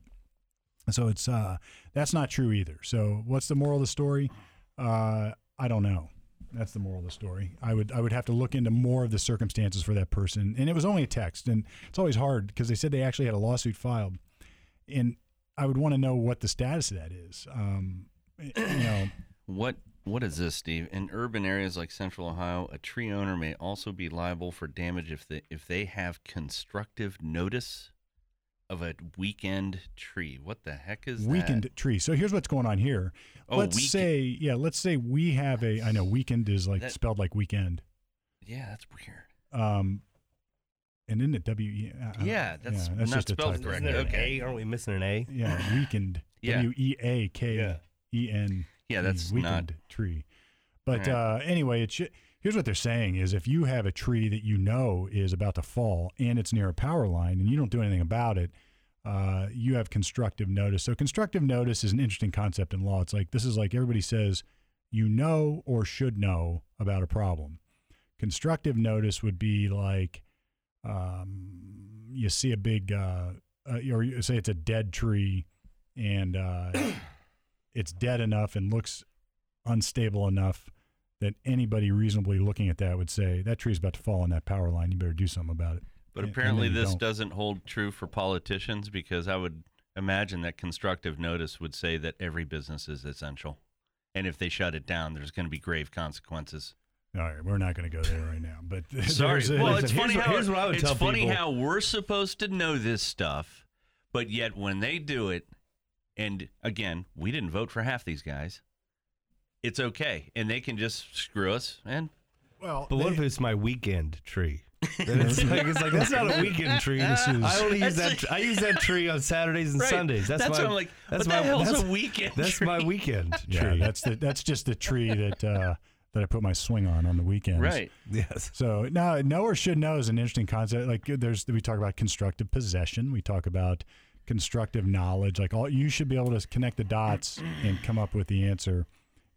So it's uh that's not true either. So what's the moral of the story? Uh I don't know. That's the moral of the story. I would I would have to look into more of the circumstances for that person. And it was only a text and it's always hard because they said they actually had a lawsuit filed. And I would want to know what the status of that is. Um you know, *clears throat* What what is this, Steve? In urban areas like Central Ohio, a tree owner may also be liable for damage if they if they have constructive notice of a weekend tree. What the heck is weakened tree. So here's what's going on here. Oh, let's weekend- say, yeah, let's say we have a. I know weekend is like That- spelled like weekend. Yeah, that's weird. Um, and in the it W E? uh, uh, Yeah, that's yeah, not just a spelled typo. correctly. Isn't there an Okay. Aren't we missing an A? Yeah, *laughs* weakened. Yeah. W E A K Yeah. E N. Yeah, that's weakened not. tree. But Alright. uh, anyway, it should, here's what they're saying: is if you have a tree that you know is about to fall and it's near a power line and you don't do anything about it, uh, you have constructive notice. So constructive notice is an interesting concept in law. It's like this is like everybody says you know or should know about a problem. Constructive notice would be like um, you see a big, uh, uh, or you say it's a dead tree, and uh, *coughs* it's dead enough and looks unstable enough that anybody reasonably looking at that would say that tree's about to fall on that power line. You better do something about it. But And- and apparently, you this don't. doesn't hold true for politicians because I would imagine that constructive notice would say that every business is essential. And if they shut it down, there's going to be grave consequences. All right, we're not going to go there right now. But *laughs* Sorry. a- well, it's here's funny what- how here's what I would it's tell funny people. how we're supposed to know this stuff, but yet when they do it, and again, we didn't vote for half these guys. It's okay, and they can just screw us. And well, But what they- if it's my weekend tree? *laughs* It's like it's like that's not a *laughs* weekend tree. This is, I only use That's that. I use that tree on Saturdays and Right. Sundays. That's, That's my. what I'm like, That's what the my. hell's that's, a weekend That's my tree? weekend yeah, tree. that's the that's just the tree that uh, that I put my swing on on the weekends. right, yes. So now, know or should know is an interesting concept. Like there's, we talk about constructive possession. We talk about constructive knowledge. Like all, you should be able to connect the dots and come up with the answer,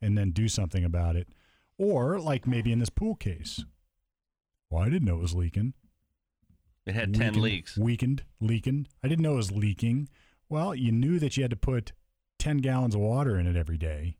and then do something about it. Or like maybe in this pool case, well, I didn't know it was leaking. it had ten Weakened- leaks. Weakened, leaking. I didn't know it was leaking. Well, you knew that you had to put ten gallons of water in it every day.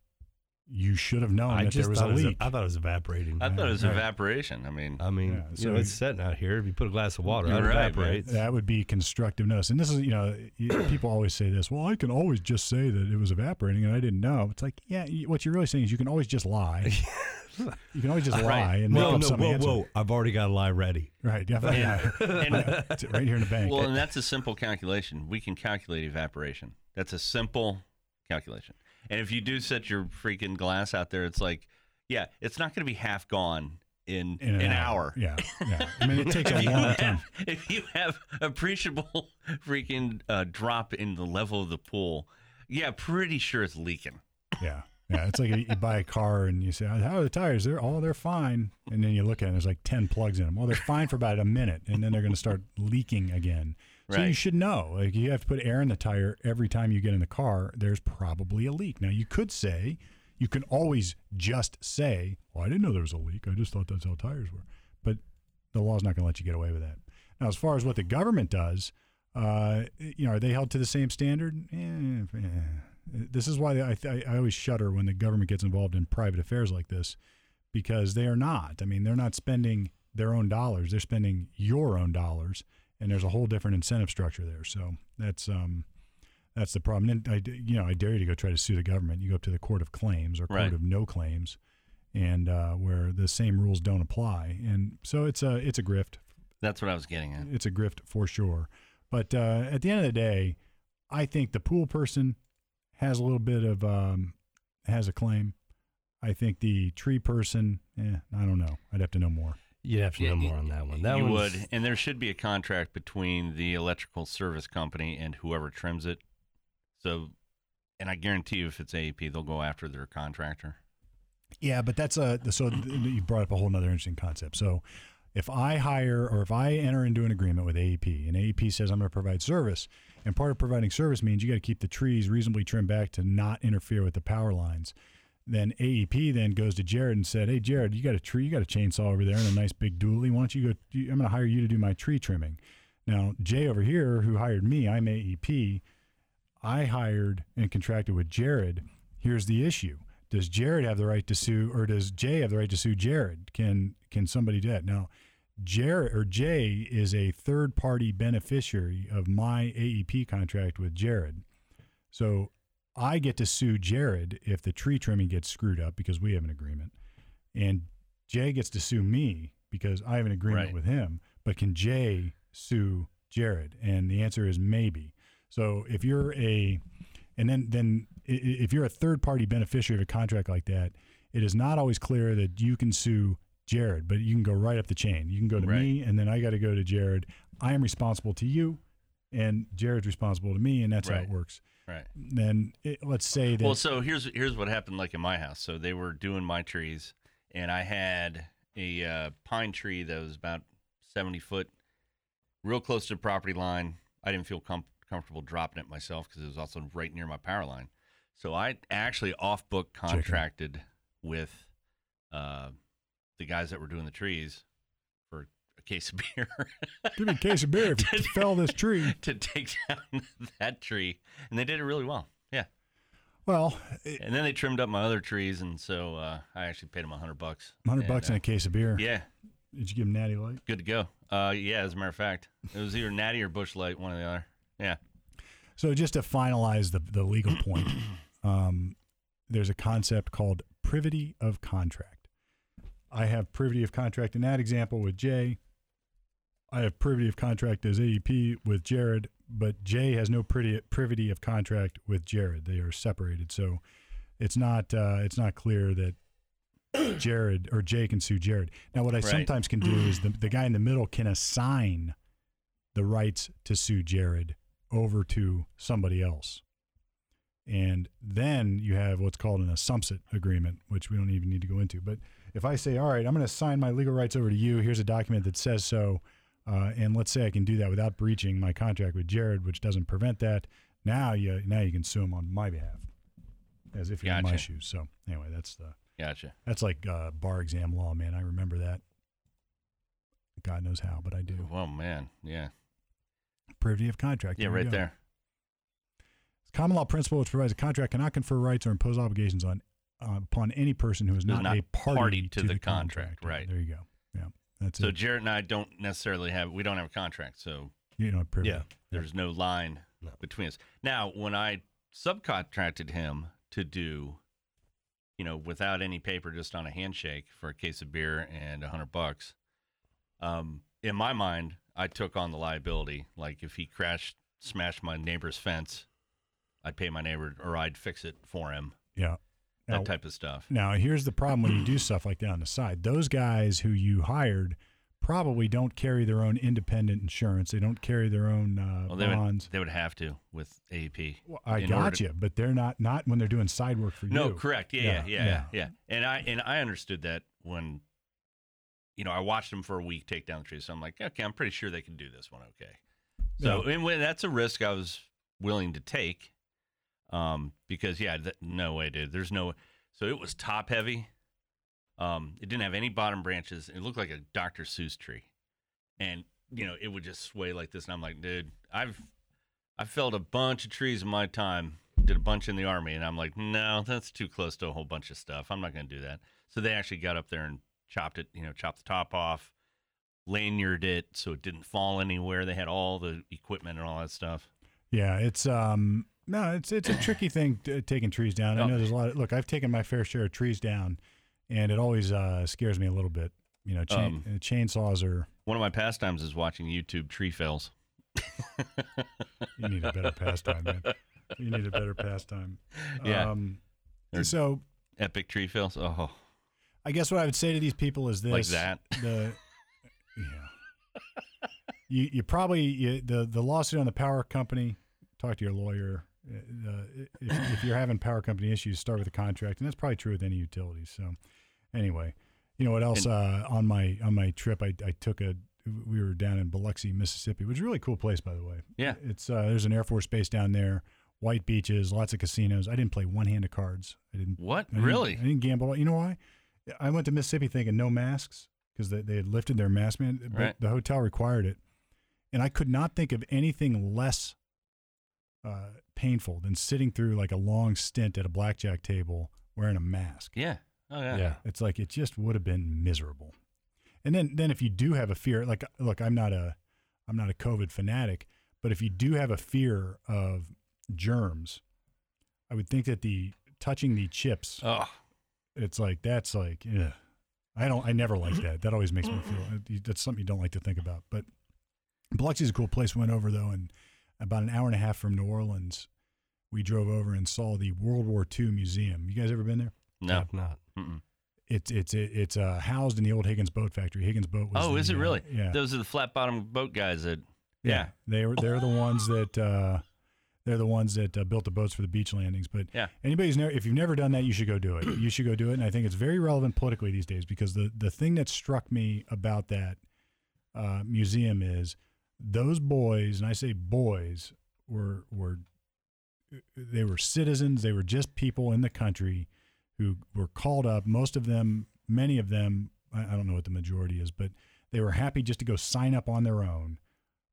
You should have known I that just there was thought a it was. leak. I thought it was evaporating. I thought it was Right. evaporation. I mean, I mean, Yeah, you so know, it's you- setting out here. If you put a glass of water, You're it right, man. evaporates. That would be constructive notice. And this is, you know, *clears throat* people always say this. Well, I can always just say that it was evaporating and I didn't know. It's like, yeah, what you're really saying is you can always just lie. *laughs* you can always just *laughs* Right. lie and make No, up no, some whoa, answer. whow! I've already got a lie ready. Right. Yeah. yeah. *laughs* and, It's right here in the bank. well, and that's a simple calculation. We can calculate evaporation. That's a simple calculation. And if you do set your freaking glass out there, it's like, yeah, it's not going to be half gone in, in an, hour. Yeah. Yeah. I mean, it takes a *laughs* long time. *laughs* if you have appreciable *laughs* freaking uh, drop in the level of the pool, yeah, pretty sure it's leaking. Yeah. Yeah. It's like you, you buy a car and you say, how are the tires? They're, oh, they're fine. And then you look at it and there's like 10 plugs in them. Well, they're fine for about a minute and then they're going to start leaking again. So you should know. Like you have to put air in the tire every time you get in the car. There's probably a leak. Now you could say, you can always just say, "Well, I didn't know there was a leak. I just thought that's how tires were." But the law's not going to let you get away with that. Now, as far as what the government does, uh, you know, are they held to the same standard? Eh, eh. This is why I, I, I always shudder when the government gets involved in private affairs like this, because they are not. I mean, they're not spending their own dollars; they're spending your own dollars, and there's a whole different incentive structure there. So that's um, that's the problem. And I, you know, I dare you to go try to sue the government. You go up to the court of claims or court Right. of no claims, and uh, where the same rules don't apply. And so it's a it's a grift. That's what I was getting at. It's a grift for sure. But uh, at the end of the day, I think the pool person has a little bit of um, has a claim. I think the tree person, eh, I don't know. I'd have to know more. You'd have to Yeah, know more on that one. That you one's- would, and there should be a contract between the electrical service company and whoever trims it. So, and I guarantee you, if it's AEP, they'll go after their contractor. Yeah, but that's a so you brought up a whole nother interesting concept. So if I hire or if I enter into an agreement with AEP and AEP says I'm going to provide service, and part of providing service means you got to keep the trees reasonably trimmed back to not interfere with the power lines. Then AEP then goes to Jared and said, "Hey Jared, you got a tree, you got a chainsaw over there and a nice big dually. Why don't you go? I'm going to hire you to do my tree trimming." Now Jay over here, who hired me, I'm AEP. I hired and contracted with Jared. Here's the issue: Does Jared have the right to sue, or does Jay have the right to sue Jared? Can can somebody do that? Now, Jared or Jay is a third party beneficiary of my AEP contract with Jared, so I get to sue Jared if the tree trimming gets screwed up because we have an agreement, and Jay gets to sue me because I have an agreement Right. with him. But can Jay sue Jared? And the answer is maybe. So if you're a, and then then if you're a third party beneficiary of a contract like that, it is not always clear that you can sue Jared, but you can go right up the chain. You can go to Right. me, and then I got to go to Jared. I am responsible to you, and Jared's responsible to me, and that's how it works. Right. Then it, let's say that Well, so here's here's what happened like in my house. So they were doing my trees, and I had a uh, pine tree that was about seventy foot, real close to the property line. I didn't feel com- comfortable dropping it myself because it was also right near my power line. So I actually off book contracted with uh, the guys that were doing the trees for a case of *laughs* beer. give me a case of beer if you *laughs* fell this tree. *laughs* to take down that tree, and they did it really well. Yeah, Well, it- and then they trimmed up my other trees, and so uh, I actually paid them a hundred bucks. hundred And, bucks uh, and a case of beer. Yeah, Did you give him Natty Light? good to go. Uh, yeah, as a matter of fact, it was either Natty or Busch Light, one or the other. Yeah, So just to finalize the the legal point, *clears throat* um, there's a concept called privity of contract. I have privity of contract in that example with Jay. I have privity of contract as AEP with Jared, but Jay has no privity of contract with Jared. They are separated, so it's not uh, it's not clear that *clears throat* Jared or Jay can sue Jared. Now, what I Right. sometimes can do is the the guy in the middle can assign the rights to sue Jared over to somebody else. And then you have what's called an assumpsit agreement, which we don't even need to go into. But if I say, all right, I'm going to sign my legal rights over to you, here's a document that says so, uh, and let's say I can do that without breaching my contract with Jared, which doesn't prevent that. Now you now you can sue him on my behalf, as if you're in my shoes. So anyway, that's the gotcha. that's like uh, bar exam law, man. I remember that. God knows how, but I do. Well, man, yeah, Privity of contract. yeah, there right there. Common law principle which provides a contract cannot confer rights or impose obligations on uh, upon any person who is not, not a party, party to the contract, contract. right. There you go. Yeah, that's it. So it. Jared and I don't necessarily have we don't have a contract, so You know, privity. Yeah. there's no line No. between us. Now, when I subcontracted him to do, you know, without any paper, just on a handshake for a case of beer and a hundred bucks, um, in my mind, I took on the liability. Like if he crashed, smashed my neighbor's fence, I'd pay my neighbor or I'd fix it for him. Yeah. That type of stuff. now, here's the problem when you do stuff like that on the side. Those guys who you hired probably don't carry their own independent insurance. They don't carry their own uh, Well, they would, bonds. they would have to with AEP. Well, I got to- you, but they're not not when they're doing side work for you. No, correct. Yeah, Yeah, yeah, yeah, yeah. yeah, yeah. And I and I understood that when, you know, I watched them for a week take down the trees. So I'm like, okay, I'm pretty sure they can do this one okay. So and when, that's a risk I was willing to take, um, because yeah, th- no way, dude. There's no. So it was top heavy. Um, it didn't have any bottom branches. It looked like a Dr. Seuss tree, and you know, it would just sway like this. And I'm like, dude, I've I've felled a bunch of trees in my time. Did a bunch in the army, and I'm like, no, that's too close to a whole bunch of stuff. I'm not going to do that. So they actually got up there and chopped it. You know, chopped the top off, lanyarded it so it didn't fall anywhere. They had all the equipment and all that stuff. Yeah, it's um no, it's it's a *laughs* tricky thing t- taking trees down. I know there's a lot. Of, look, I've taken my fair share of trees down, and it always uh, scares me a little bit. You know, chain, Um, uh, chainsaws are. One of my pastimes is watching YouTube tree fells. *laughs* You need a better pastime, man. You need a better pastime. Yeah. Um, so Epic tree fells. Oh, I guess what I would say to these people is this: Like that. The yeah. You you probably you, the the lawsuit on the power company. Talk to your lawyer. Uh, if, if you're having power company issues, start with a contract, and that's probably true with any utility. So, anyway, you know what else? Uh, on my on my trip, I, I took a. We were down in Biloxi, Mississippi, which is a really cool place, by the way. Yeah. it's uh, there's an Air Force base down there, white beaches, lots of casinos. I didn't play one hand of cards. I didn't what? I didn't- Really? I didn't gamble. You know why? I went to Mississippi thinking no masks because they, they had lifted their mask man, but Right. the hotel required it, and I could not think of anything less uh, painful than sitting through like a long stint at a blackjack table wearing a mask. Yeah. Oh yeah. Yeah. It's like it just would have been miserable. And then then if you do have a fear, like look, I'm not a I'm not a COVID fanatic, but if you do have a fear of germs, I would think that the touching the chips Oh, it's like that's like yeah i don't i never like that that always makes me feel that's something you don't like to think about but Biloxi's a cool place. We went over though, and about an hour and a half from New Orleans, we drove over and saw the World War II museum. You guys ever been there? No. Have not. Mm-mm. It's it's it's uh, housed in the old Higgins Boat Factory. Higgins Boat was. Oh, the, is it uh, really? yeah. Those are the flat bottom boat guys that. Yeah. they were they're the ones that uh, they're the ones that uh, built the boats for the beach landings. But Yeah. anybody's never if you've never done that, you should go do it. you should go do it, and I think it's very relevant politically these days because the the thing that struck me about that uh, museum is those boys, and I say boys, were were they were citizens. They were just people in the country who were called up. Most of them, many of them, I I don't know what the majority is, but they were happy just to go sign up on their own.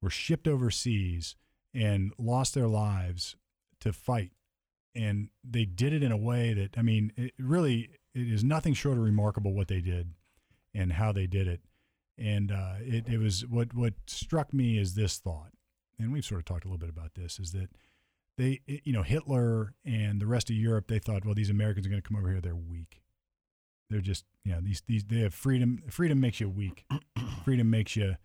Were shipped overseas and lost their lives to fight, and they did it in a way that I mean, it really it is nothing short of remarkable what they did and how they did it. And uh, it, it was what what struck me is this thought, and we've sort of talked a little bit about this, is that they, you know, Hitler and the rest of Europe, they thought, well, these Americans are going to come over here. They're weak. They're just, you know, these, these, they have freedom. Freedom makes you weak. *clears throat* freedom makes you,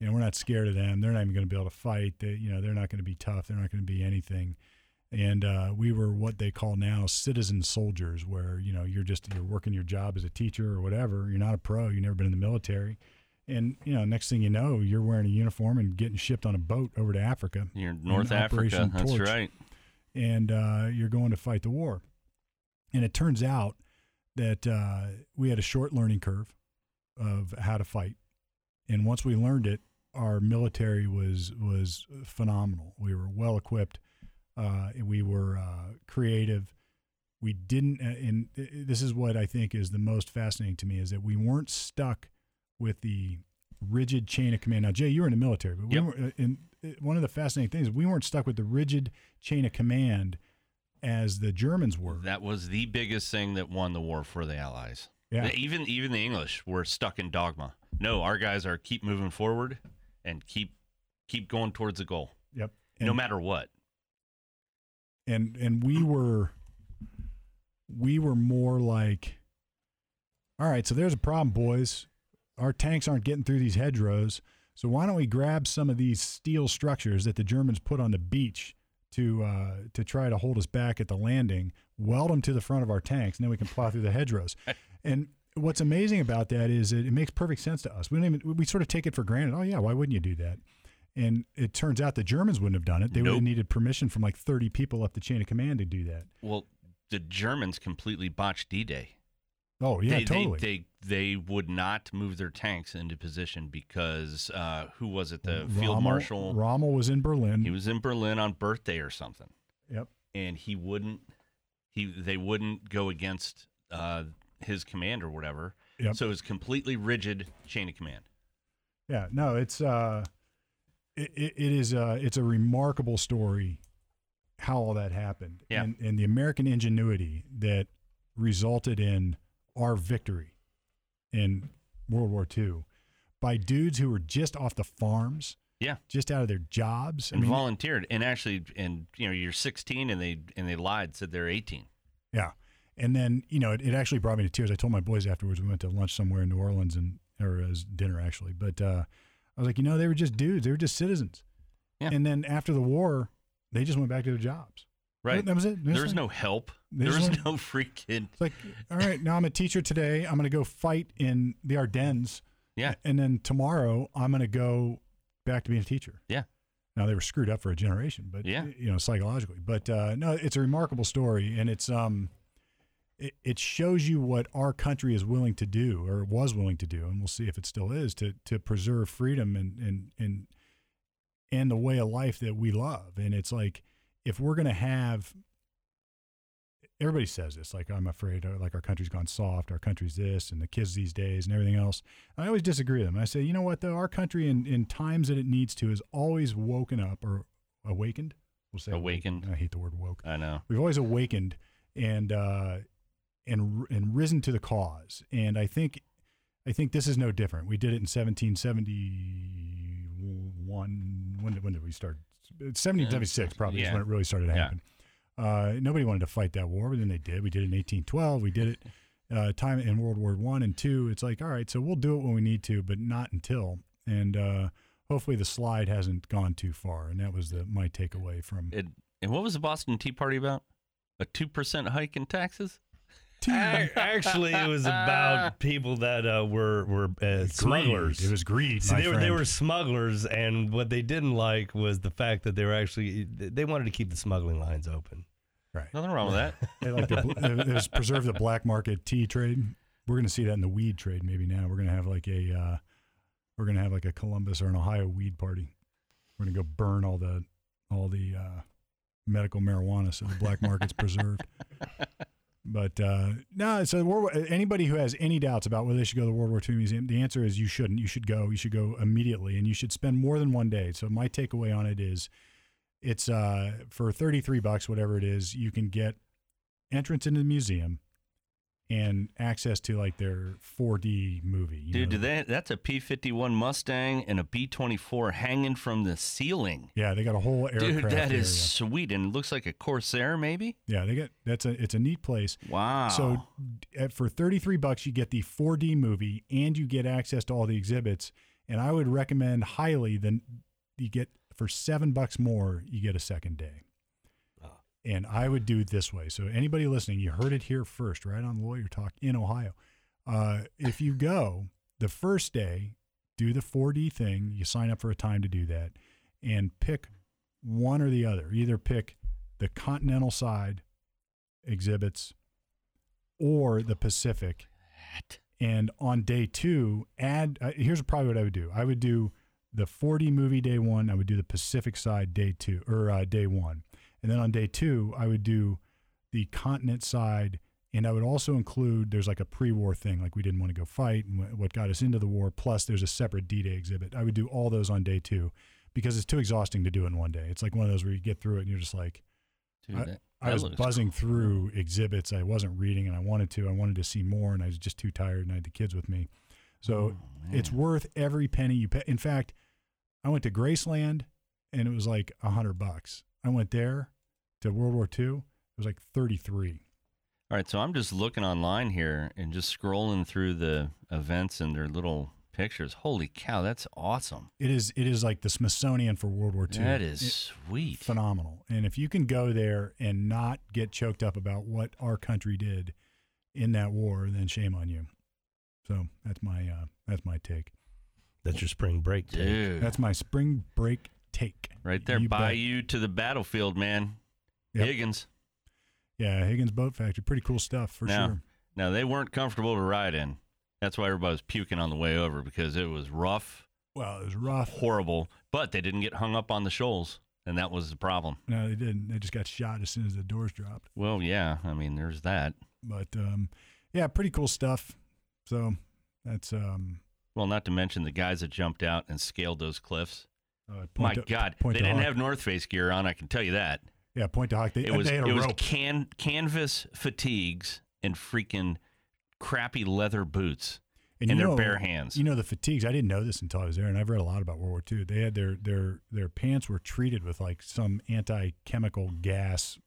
you know, we're not scared of them. They're not even going to be able to fight. They, you know, they're not going to be tough. They're not going to be anything. And uh, we were what they call now citizen soldiers, where you know you're just you're working your job as a teacher or whatever. You're not a pro. You've never been in the military, and you know next thing you know you're wearing a uniform and getting shipped on a boat over to Africa You're North Africa. That's Torch. right. and uh, you're going to fight the war. And it turns out that uh, we had a short learning curve of how to fight, and once we learned it, our military was was phenomenal. We were well equipped. Uh, we were uh, creative. We didn't, uh, and this is what I think is the most fascinating to me is that we weren't stuck with the rigid chain of command. Now, Jay, you were in the military, but we Yep. were, and one of the fascinating things we weren't stuck with the rigid chain of command as the Germans were. That was the biggest thing that won the war for the Allies. Yeah. Even even the English were stuck in dogma. No, our guys are keep moving forward and keep keep going towards the goal, Yep. no matter what. and and we were we were more like all right so there's a problem boys our tanks aren't getting through these hedgerows so why don't we grab some of these steel structures that the germans put on the beach to uh, to try to hold us back at the landing weld them to the front of our tanks and then we can plow through the hedgerows *laughs* and what's amazing about that is that it makes perfect sense to us we don't even we sort of take it for granted oh yeah why wouldn't you do that and it turns out the Germans wouldn't have done it. They would have needed permission from like 30 people up the chain of command to do that. Well, the Germans completely botched D-Day. Oh, yeah, they, totally. They, they they would not move their tanks into position because uh, who was it? The field marshal. Rommel was in Berlin. He was in Berlin on birthday or something, yep. and he wouldn't. He they wouldn't go against uh, his command or whatever. Yep. So it was completely rigid chain of command. Yeah, no, it's uh, it, it, it is uh, it's a remarkable story how all that happened. Yeah. And, and the American ingenuity that resulted in our victory in World War II by dudes who were just off the farms, Yeah. just out of their jobs. and volunteered and actually and you know you're 16 and they and they lied said they're 18 Yeah. And then, you know, it, it actually brought me to tears. I told my boys afterwards, we went to lunch somewhere in New Orleans and, or as dinner actually. But uh, I was like, you know, they were just dudes. They were just citizens. Yeah. And then after the war, they just went back to their jobs. right That was it. there was it. no help They there just was went- no freaking It's like, all right, now I'm a teacher today. I'm going to go fight in the Ardennes. Yeah. And then tomorrow, I'm going to go back to being a teacher. Yeah. Now they were screwed up for a generation, but Yeah. you know, psychologically. But uh, no, it's a remarkable story, and it's um, it, it shows you what our country is willing to do, or was willing to do, and we'll see if it still is to to preserve freedom and and and and the way of life that we love. And it's like if we're going to have everybody says this like i'm afraid uh, like our country's gone soft our country's this and the kids these days and everything else. I always disagree with them. I say you know what though? Our country in, in times that it needs to is always woken up or awakened we'll say. Awakened. i hate the word woke. I know. We've always awakened and uh and and risen to the cause. And i think i think this is no different. We did it in 1771 when did, when did we start? 1776 probably is when it really started to Yeah. Happen uh, nobody wanted to fight that war, but then they did. We did it in 1812. We did it uh, time in World War One and two. It's like, all right, so we'll do it when we need to, but not until. And uh, hopefully the slide hasn't gone too far, and that was the my takeaway from. It, and what was the Boston Tea Party about? A two percent hike in taxes? Ac- Actually, it was about *laughs* people that uh, were were uh, smugglers. Greed. It was greed. See, my they were they were smugglers, and what they didn't like was the fact that they were actually they wanted to keep the smuggling lines open. Right. Nothing wrong with that. *laughs* They like to bl- it was preserve the black market tea trade. We're going to see that in the weed trade maybe now. We're going to have like a uh, we're going to have like a Columbus or an Ohio weed party. We're going to go burn all the all the uh, medical marijuana so the black market's preserved. *laughs* But uh, no, so World War, anybody who has any doubts about whether they should go to the World War II Museum, the answer is you shouldn't. You should go. You should go immediately, and you should spend more than one day. So my takeaway on it is, it's uh, for thirty three bucks, whatever it is, you can get entrance into the museum and access to like their 4D movie. you Dude, know, do they, that's a P fifty one Mustang and a B twenty four hanging from the ceiling. Yeah, they got a whole aircraft. Dude, that area. is sweet, and it looks like a Corsair, maybe. Yeah, they get that's a it's a neat place. Wow. So uh, for 33 bucks you get the 4D movie and you get access to all the exhibits and I would recommend highly then you get for 7 bucks more you get a second day. And I would do it this way. So anybody listening, you heard it here first, right on Lawyer Talk in Ohio. Uh, if you go the first day, do the 4D thing, you sign up for a time to do that and pick one or the other. Either pick the continental side exhibits or the Pacific. And on day two, add. Uh, here's probably what I would do. I would do the 4D movie day one. I would do the Pacific side day two or uh, day one, and then on day two, I would do the continent side. And I would also include there's like a pre-war thing, like we didn't want to go fight and what got us into the war. Plus, there's a separate D-Day exhibit. I would do all those on day two because it's too exhausting to do in one day. It's like one of those where you get through it and you're just like, Dude, I- that- I that was buzzing cool. through exhibits. I wasn't reading, and I wanted to. I wanted to see more, and I was just too tired, and I had the kids with me. So Oh, it's worth every penny you pay. In fact, I went to Graceland, and it was like a hundred bucks. I went there to World War II. It was like thirty three. All right, so I'm just looking online here and just scrolling through the events and their little pictures. Holy cow, that's awesome. It is. It is like the Smithsonian for World War II. That is It- sweet. phenomenal. And if you can go there and not get choked up about what our country did in that war, then shame on you. So that's my uh, that's my take. That's your spring break. take. Dude, That's my spring break take. right there You by bet. you to the battlefield, man. Yep. Higgins. Yeah, Higgins Boat Factory, pretty cool stuff for now, sure. Now they weren't comfortable to ride in. That's why everybody was puking on the way over because it was rough, Well, it was rough. horrible. But they didn't get hung up on the shoals, and that was the problem. No, they didn't. They just got shot as soon as the doors dropped. Well, yeah, I mean, there's that. But um, yeah, pretty cool stuff. So that's um, Well, not to mention the guys that jumped out and scaled those cliffs. uh, My to- God, they didn't Hawk. have North Face gear on. I can tell you that. Yeah, Pointe du Hoc. They, It was they had a it was can canvas fatigues and freaking crappy leather boots And in their know- bare hands. You know the fatigues. I didn't know this until I was there, and I've read a lot about World War II. They had their their their pants were treated with like some anti-chemical gas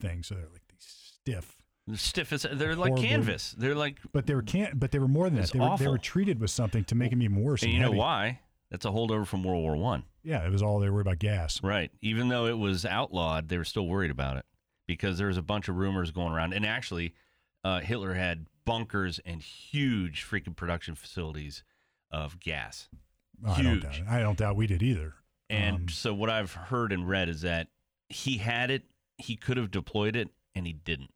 thing, so they're like these stiff. Stiff as they're like Horrible. canvas. They're like, But they were can't. But they were more than that. They were, they were treated with something to make them even worse. and you know why? That's a holdover from World War One. Yeah, it was all they were worried about gas. Right. Even though it was outlawed, they were still worried about it because there was a bunch of rumors going around. And actually, uh, Hitler had bunkers and huge freaking production facilities of gas. Oh, I don't Huge. doubt it. I don't doubt we did either. And Um, so what I've heard and read is that he had it, he could have deployed it, and he didn't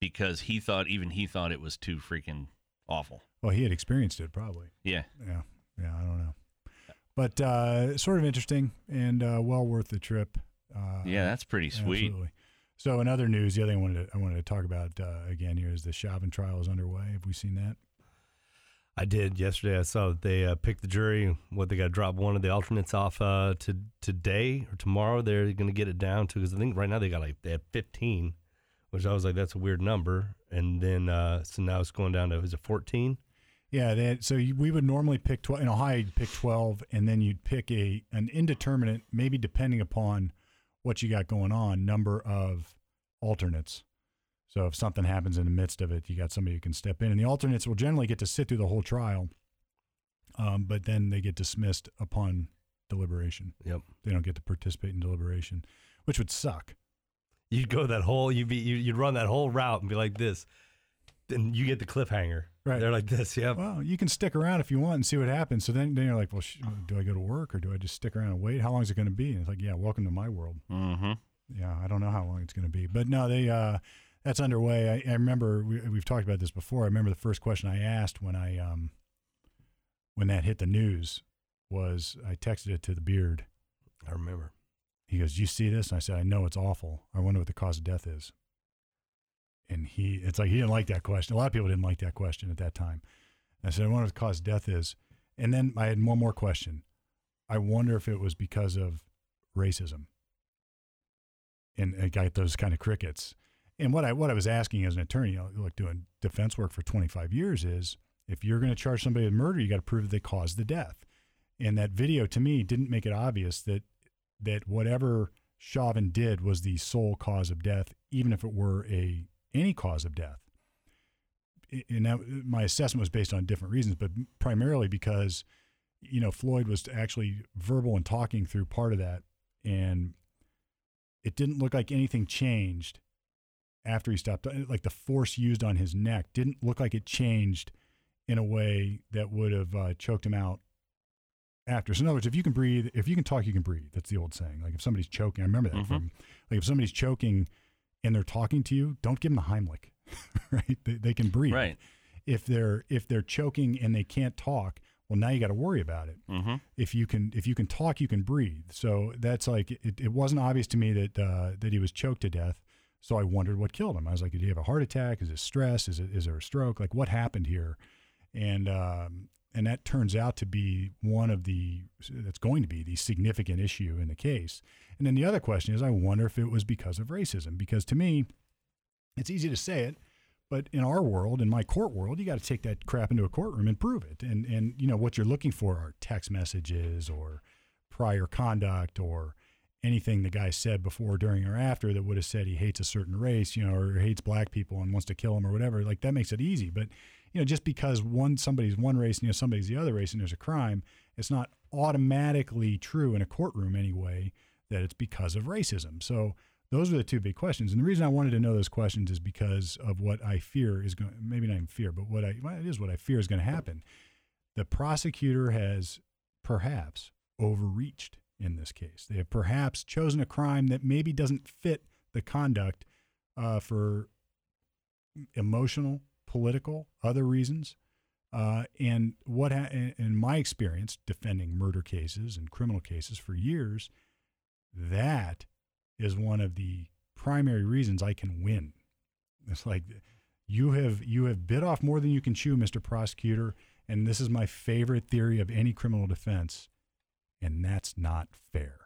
because he thought even he thought it was too freaking awful. Well, he had experienced it probably. Yeah. Yeah, yeah. I don't know. But uh, sort of interesting and uh, well worth the trip. Uh, Yeah, that's pretty sweet. Absolutely. So, in other news, the other thing I wanted to, I wanted to talk about uh, again here is the Chauvin trial is underway. Have we seen that? I did yesterday. I saw that they uh, picked the jury. What they got to drop one of the alternates off uh, to today or tomorrow. They're going to get it down to because I think right now they got like they had 15, which I was like that's a weird number. And then uh, so now it's going down to is it 14? Yeah. So you, we would normally pick twelve in Ohio. You'd pick twelve, and then you'd pick a an indeterminate, maybe depending upon what you got going on, number of alternates. So if something happens in the midst of it, you got somebody who can step in, and the alternates will generally get to sit through the whole trial, um, but then they get dismissed upon deliberation. Yep. They don't get to participate in deliberation, which would suck. You'd go that whole you'd be you- you'd run that whole route and be like this. Then you get the cliffhanger. Right. They're like this. Yeah. Well, you can stick around if you want and see what happens. So then, then you're like, well, sh- do I go to work or do I just stick around and wait? How long is it going to be? And it's like, yeah, welcome to my world. Mm-hmm. Yeah, I don't know how long it's going to be, but no, they uh, that's underway. I, I remember we, we've talked about this before. I remember the first question I asked when I um, when that hit the news was I texted it to the beard. I remember. He goes, "You see this?" And I said, "I know it's awful. I wonder what the cause of death is." And he, it's like he didn't like that question. A lot of people didn't like that question at that time. I said, "I wonder what the cause of death is." And then I had one more question. I wonder if it was because of racism. And I got those kind of crickets. And what I what I was asking as an attorney, look, doing defense work for 25 years is if you're going to charge somebody with murder, you got to prove that they caused the death. And that video to me didn't make it obvious that that whatever Chauvin did was the sole cause of death, even if it were a any cause of death. And that, my assessment was based on different reasons, but primarily because, you know, Floyd was actually verbal and talking through part of that, and it didn't look like anything changed after he stopped. Like the force used on his neck didn't look like it changed in a way that would have uh, choked him out after. So in other words, if you can breathe, if you can talk, you can breathe. That's the old saying. Like if somebody's choking, I remember that Mhm. from like if somebody's choking and they're talking to you, don't give them the Heimlich, *laughs* right? They, they can breathe. Right. If they're if they're choking and they can't talk, well, now you got to worry about it. Mm-hmm. If you can if you can talk, you can breathe. So that's like it, it wasn't obvious to me that uh, that he was choked to death. So I wondered what killed him. I was like, did he have a heart attack? Is it stress? Is it is there a stroke? Like what happened here? And um, and that turns out to be one of the that's going to be the significant issue in the case. And then the other question is, I wonder if it was because of racism. Because to me, it's easy to say it, but in our world, in my court world, you got to take that crap into a courtroom and prove it. And and you know what you're looking for are text messages or prior conduct or anything the guy said before, during, or after that would have said he hates a certain race, you know, or hates black people and wants to kill them or whatever. Like that makes it easy. But you know, just because one somebody's one race and you know somebody's the other race and there's a crime, it's not automatically true in a courtroom anyway that it's because of racism. So those are the two big questions. And the reason I wanted to know those questions is because of what I fear is going maybe not even fear, but what I well, it is what I fear is going to happen. The prosecutor has perhaps overreached in this case. They have perhaps chosen a crime that maybe doesn't fit the conduct uh, for emotional, political, other reasons. Uh, and what, ha- in my experience, defending murder cases and criminal cases for years, that is one of the primary reasons I can win. It's like you have you have bit off more than you can chew, Mr. Prosecutor, and this is my favorite theory of any criminal defense, and that's not fair.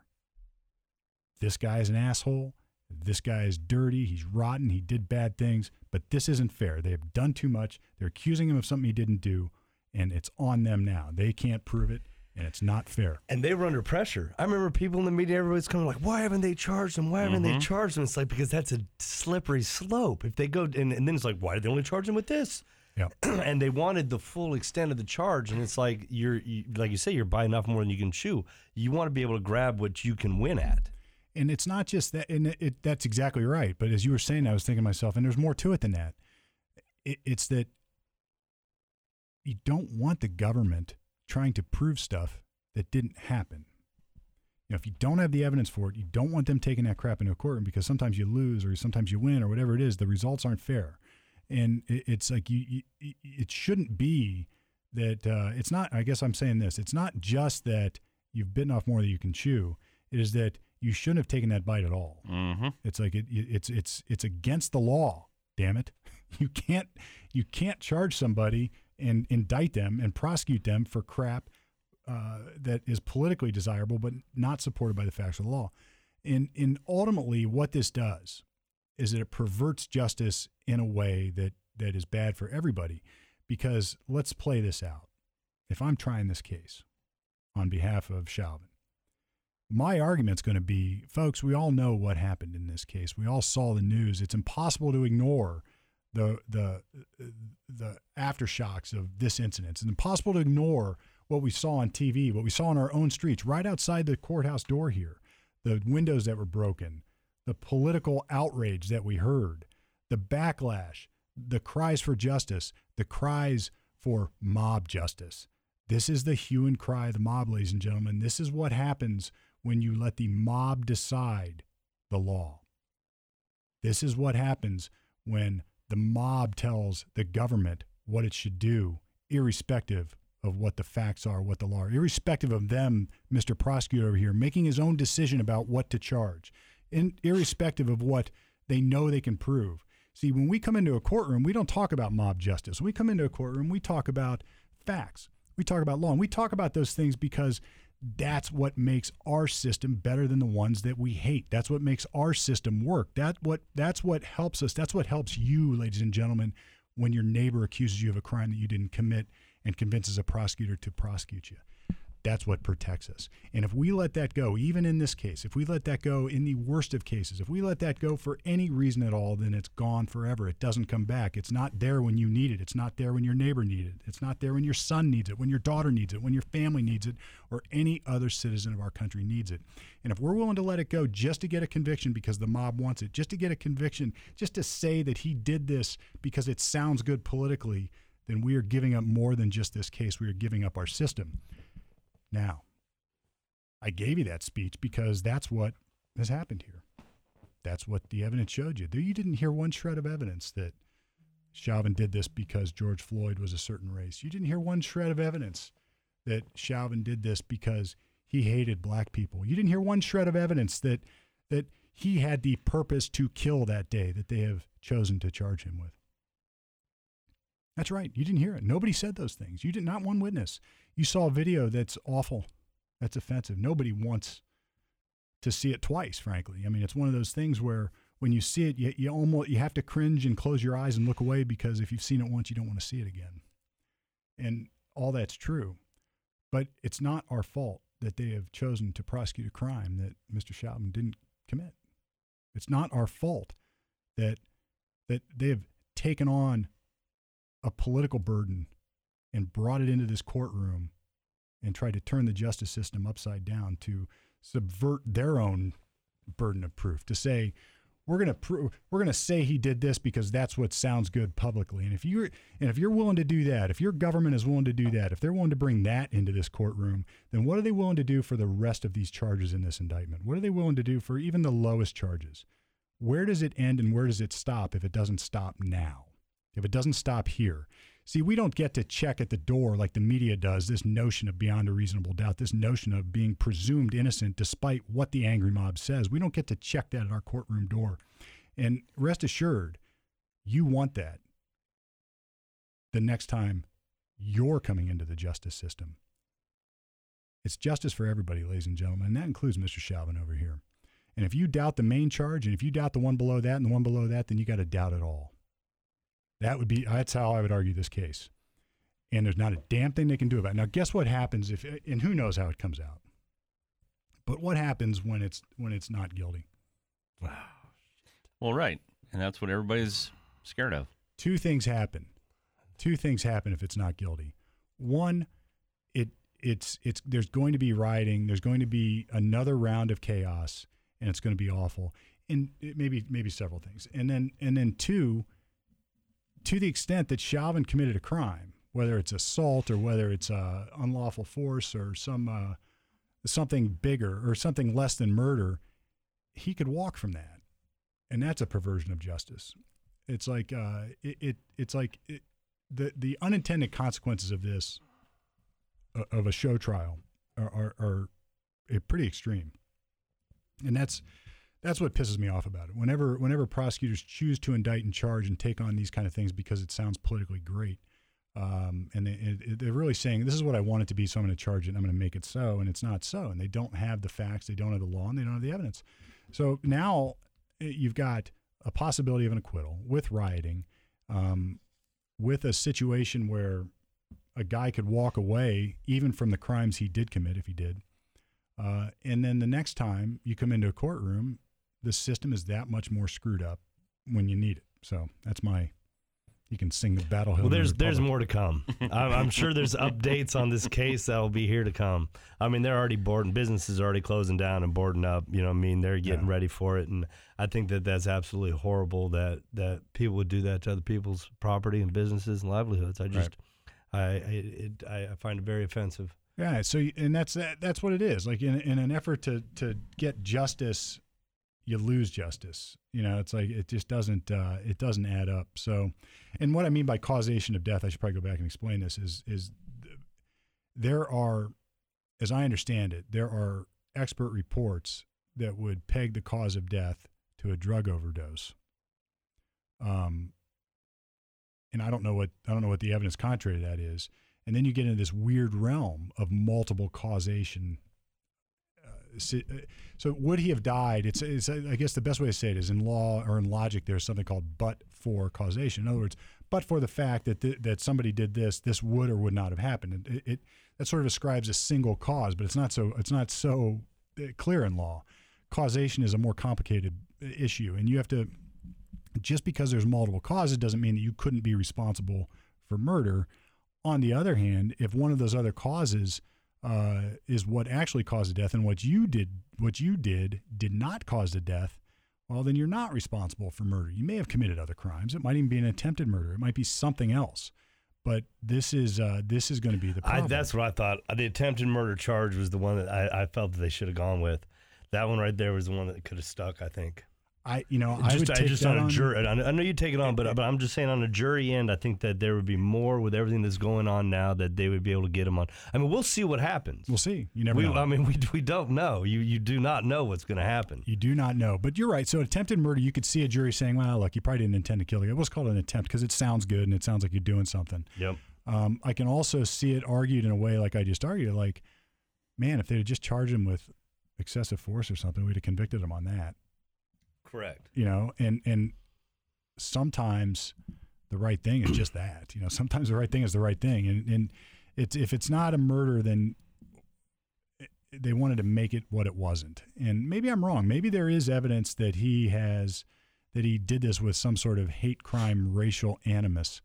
This guy is an asshole. This guy is dirty. He's rotten. He did bad things, but this isn't fair. They have done too much. They're accusing him of something he didn't do, and it's on them now. They can't prove it, and it's not fair. And they were under pressure. I remember people in the media, everybody's coming like, why haven't they charged him? Why haven't they Mhm. charged him? It's like, because that's a slippery slope. If they go, and, and then it's like, why did they only charge him with this? Yeah. *clears throat* and they wanted the full extent of the charge. And it's like, you're, you, like you say, you're biting off more than you can chew. You want to be able to grab what you can win at. And it's not just that and it, it, that's exactly right. But as you were saying i was thinking to myself and there's more to it than that. It, it's that you don't want the government trying to prove stuff that didn't happen. You know if you don't have the evidence for it you don't want them taking that crap into a courtroom because sometimes you lose or sometimes you win or whatever it is the results aren't fair. And it, it's like you, you it shouldn't be that uh, it's not i guess i'm saying this it's not just that you've bitten off more than you can chew. It is that you shouldn't have taken that bite at all Mm-hmm. it's like it, it- it's it's it's against the law. Damn it! *laughs* You can't you can't charge somebody and indict them and prosecute them for crap uh, that is politically desirable but not supported by the facts of the law. And and ultimately, what this does is that it perverts justice in a way that that is bad for everybody. Because let's play this out. If I'm trying this case on behalf of Chauvin, my argument's going to be, folks, we all know what happened in this case. We all saw the news. It's impossible to ignore the the the aftershocks of this incident. It's impossible to ignore what we saw on TV, what we saw on our own streets, right outside the courthouse door here, the windows that were broken, the political outrage that we heard, the backlash, the cries for justice, the cries for mob justice. This is the hue and cry of the mob, ladies and gentlemen. This is what happens when you let the mob decide the law. This is what happens when the mob tells the government what it should do, irrespective of what the facts are, what the law are, irrespective of them, Mr. Prosecutor over here, making his own decision about what to charge, in, irrespective of what they know they can prove. See, when we come into a courtroom, we don't talk about mob justice. When we come into a courtroom, we talk about facts. We talk about law. And we talk about those things because that's what makes our system better than the ones that we hate. That's what makes our system work. That what that's what helps us. That's what helps you, ladies and gentlemen, when your neighbor accuses you of a crime that you didn't commit and convinces a prosecutor to prosecute you. That's what protects us. And if we let that go, even in this case, if we let that go in the worst of cases, if we let that go for any reason at all, then it's gone forever. It doesn't come back. It's not there when you need it. It's not there when your neighbor needs it. It's not there when your son needs it, when your daughter needs it, when your family needs it, or any other citizen of our country needs it. And if we're willing to let it go just to get a conviction because the mob wants it, just to get a conviction, just to say that he did this because it sounds good politically, then we are giving up more than just this case. We are giving up our system. Now, I gave you that speech because that's what has happened here. That's what the evidence showed you. You didn't hear one shred of evidence that Chauvin did this because George Floyd was a certain race. You didn't hear one shred of evidence that Chauvin did this because he hated black people. You didn't hear one shred of evidence that that he had the purpose to kill that day that they have chosen to charge him with. That's right. You didn't hear it. Nobody said those things. You did not one witness. You saw a video that's awful. That's offensive. Nobody wants to see it twice, frankly. I mean, it's one of those things where when you see it, you, you almost you have to cringe and close your eyes and look away because if you've seen it once, you don't want to see it again. And all that's true. But it's not our fault that they have chosen to prosecute a crime that Mr. Chauvin didn't commit. It's not our fault that that they have taken on a political burden and brought it into this courtroom and tried to turn the justice system upside down to subvert their own burden of proof to say we're going to prove we're going to say he did this because that's what sounds good publicly. And if you're and if you're willing to do that if your government is willing to do that if they're willing to bring that into this courtroom then what are they willing to do for the rest of these charges in this indictment? What are they willing to do for even the lowest charges? Where does it end and where does it stop if it doesn't stop now? If it doesn't stop here See, we don't get to check at the door like the media does this notion of beyond a reasonable doubt, this notion of being presumed innocent despite what the angry mob says. We don't get to check that at our courtroom door. And rest assured, you want that the next time you're coming into the justice system. It's justice for everybody, ladies and gentlemen, and that includes Mr. Chauvin over here. And if you doubt the main charge, and if you doubt the one below that and the one below that, then you got to doubt it all. That would be that's how I would argue this case. And there's not a damn thing they can do about it. Now, guess what happens if and who knows how it comes out. But what happens when it's when it's not guilty? Wow. Well, right. And that's what everybody's scared of. Two things happen. Two things happen if it's not guilty. One, it it's it's there's going to be rioting, there's going to be another round of chaos, and it's going to be awful. And maybe maybe several things. And then and then two, to the extent that Chauvin committed a crime, whether it's assault or whether it's uh, unlawful force or some uh, something bigger or something less than murder, he could walk from that, and that's a perversion of justice. It's like uh, it, it, It's like it, the the unintended consequences of this uh, of a show trial are, are, are pretty extreme, and that's that's what pisses me off about it. Whenever whenever prosecutors choose to indict and charge and take on these kind of things because it sounds politically great, um, and they, they're really saying this is what I want it to be, so I'm going to charge it. and I'm going to make it so, and it's not so. And they don't have the facts, they don't have the law, and they don't have the evidence. So now eh, you've got a possibility of an acquittal with rioting, um, with a situation where a guy could walk away even from the crimes he did commit if he did. Uh, and then the next time you come into a courtroom, the system is that much more screwed up when you need it. So that's my You can sing the battle hymn. Well, there's there's more to come. I'm, I'm sure there's updates on this case that'll be here to come. I mean, they're already boarding. Businesses are already closing down and boarding up. You know, what I mean, they're getting Yeah. ready for it, and I think that that's absolutely horrible that that people would do that to other people's property and businesses and livelihoods. I just, I I, it, I I find it very offensive. Yeah, so and that's that, that's what it is. Like in in an effort to to get justice, you lose justice. You know, it's like it just doesn't uh, it doesn't add up. So, and what I mean by causation of death, I should probably go back and explain this. Is is there are, as I understand it, there are expert reports that would peg the cause of death to a drug overdose. Um, and I don't know what I don't know what the evidence contrary to that is and then you get into this weird realm of multiple causation. Uh, so would he have died? It's, it's I guess the best way to say it is in law or in logic. There's something called but for causation. In other words, but for the fact that th- that somebody did this, this would or would not have happened. It, it that sort of ascribes a single cause, but it's not so it's not so uh, clear in law. Causation is a more complicated uh, issue, and you have to just because there's multiple causes doesn't mean that you couldn't be responsible for murder. On the other hand, if one of those other causes uh, is what actually caused the death, and what you did, what you did, did not cause the death, well, then you're not responsible for murder. You may have committed other crimes. It might even be an attempted murder. It might be something else. But this is uh, this is going to be the I, problem. that's what I thought. The attempted murder charge was the one that I, I felt that they should have gone with. That one right there was the one that could have stuck. I think. I you know I just would I take just that on a jury. I I know you take it on, but but I'm just saying on a jury end, I think that there would be more with everything that's going on now that they would be able to get him on. I mean, we'll see what happens. We'll see. You never We, know. I mean, *laughs* we we don't know. You you do not know what's going to happen. You do not know. But you're right. So attempted murder, you could see a jury saying, well, look, you probably didn't intend to kill the guy. What's called an attempt because it sounds good and it sounds like you're doing something. Yep. Um, I can also see it argued in a way like I just argued, like, man, if they had just charged him with excessive force or something, we'd have convicted him on that. Correct. You know, and and sometimes the right thing is just that. You know, sometimes the right thing is the right thing, and and it's if it's not a murder, then they wanted to make it what it wasn't. And maybe I'm wrong. Maybe there is evidence that he has that he did this with some sort of hate crime, racial animus.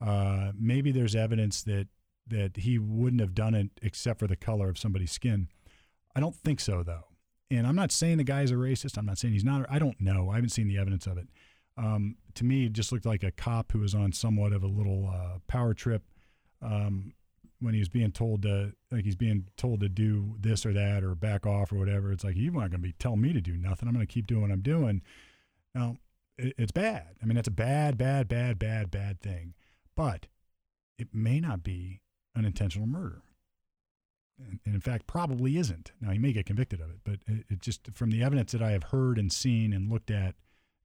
Uh, maybe there's evidence that that he wouldn't have done it except for the color of somebody's skin. I don't think so, though. And I'm not saying the guy's a racist. I'm not saying he's not. I don't know. I haven't seen the evidence of it. Um, to me, it just looked like a cop who was on somewhat of a little uh, power trip um, when he was being told to, like he's being told to do this or that or back off or whatever. It's like you're not going to be telling me to do nothing. I'm going to keep doing what I'm doing. Now, it, it's bad. I mean, that's a bad, bad, bad, bad, bad thing. But it may not be an intentional murder. And, in fact, probably isn't. Now, he may get convicted of it, but it, it just, from the evidence that I have heard and seen and looked at,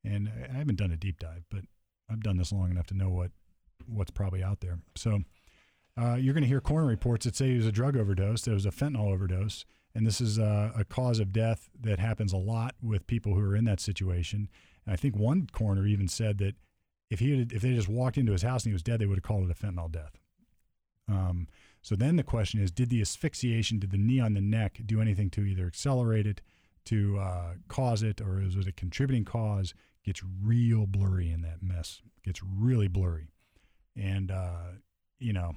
and I haven't done a deep dive, but I've done this long enough to know what what's probably out there. So uh, you're going to hear coroner reports that say it was a drug overdose, that it was a fentanyl overdose, and this is uh, a cause of death that happens a lot with people who are in that situation. And I think one coroner even said that if he had, if they just walked into his house and he was dead, they would have called it a fentanyl death. Um, so then the question is, did the asphyxiation, did the knee on the neck do anything to either accelerate it, to uh, cause it, or is it a contributing cause? Gets real blurry in that mess. Gets really blurry, and uh, you know,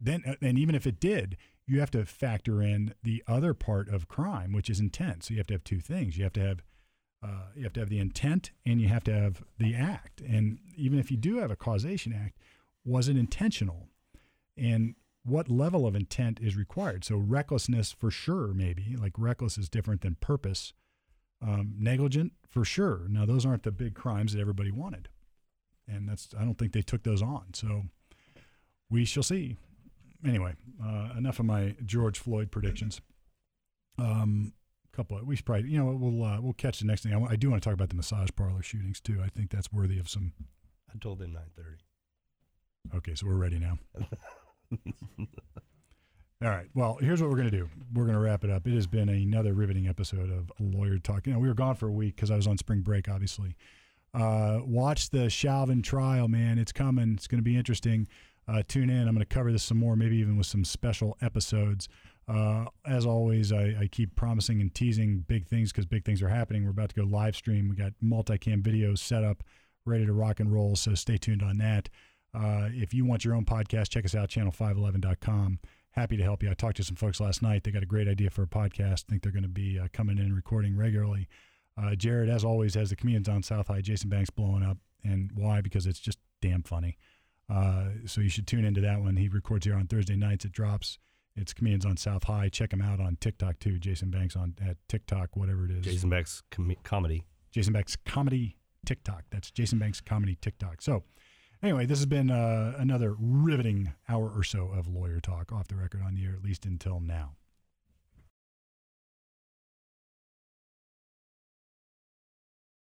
then uh, and even if it did, you have to factor in the other part of crime, which is intent. So you have to have two things. You have to have uh, you have to have the intent, and you have to have the act. And even if you do have a causation act, was it intentional? And what level of intent is required? So recklessness, for sure, maybe like reckless is different than purpose. Um, negligent, for sure. Now those aren't the big crimes that everybody wanted, and that's I don't think they took those on. So we shall see. Anyway, uh, enough of my George Floyd predictions. Um, couple of we should probably you know we'll uh, we'll catch the next thing. I, I do want to talk about the massage parlor shootings too. I think that's worthy of some. I told them 9:30. Okay, so we're ready now. *laughs* *laughs* All right. Well, here's what we're going to do. We're going to wrap it up. It has been another riveting episode of Lawyer Talk. You know, we were gone for a week because I was on spring break, obviously. Uh, watch the Chauvin trial, man. It's coming. It's going to be interesting. Uh, tune in. I'm going to cover this some more, maybe even with some special episodes. Uh, as always, I, I keep promising and teasing big things because big things are happening. We're about to go live stream. We got multicam videos set up, ready to rock and roll. So stay tuned on that. Uh, if you want your own podcast, check us out, channel511.com. Happy to help you. I talked to some folks last night. They got a great idea for a podcast. I think they're going to be uh, coming in and recording regularly. Uh, Jared, as always, has the comedians on South High. Jason Banks blowing up. And why? Because it's just damn funny. Uh, so you should tune into that one. He records here on Thursday nights. It drops. It's comedians on South High. Check him out on TikTok too. Jason Banks on at TikTok, whatever it is. Jason Banks com- comedy. Jason Banks comedy TikTok. That's Jason Banks comedy TikTok. So anyway, this has been uh, another riveting hour or so of lawyer talk off the record on the air, at least until now.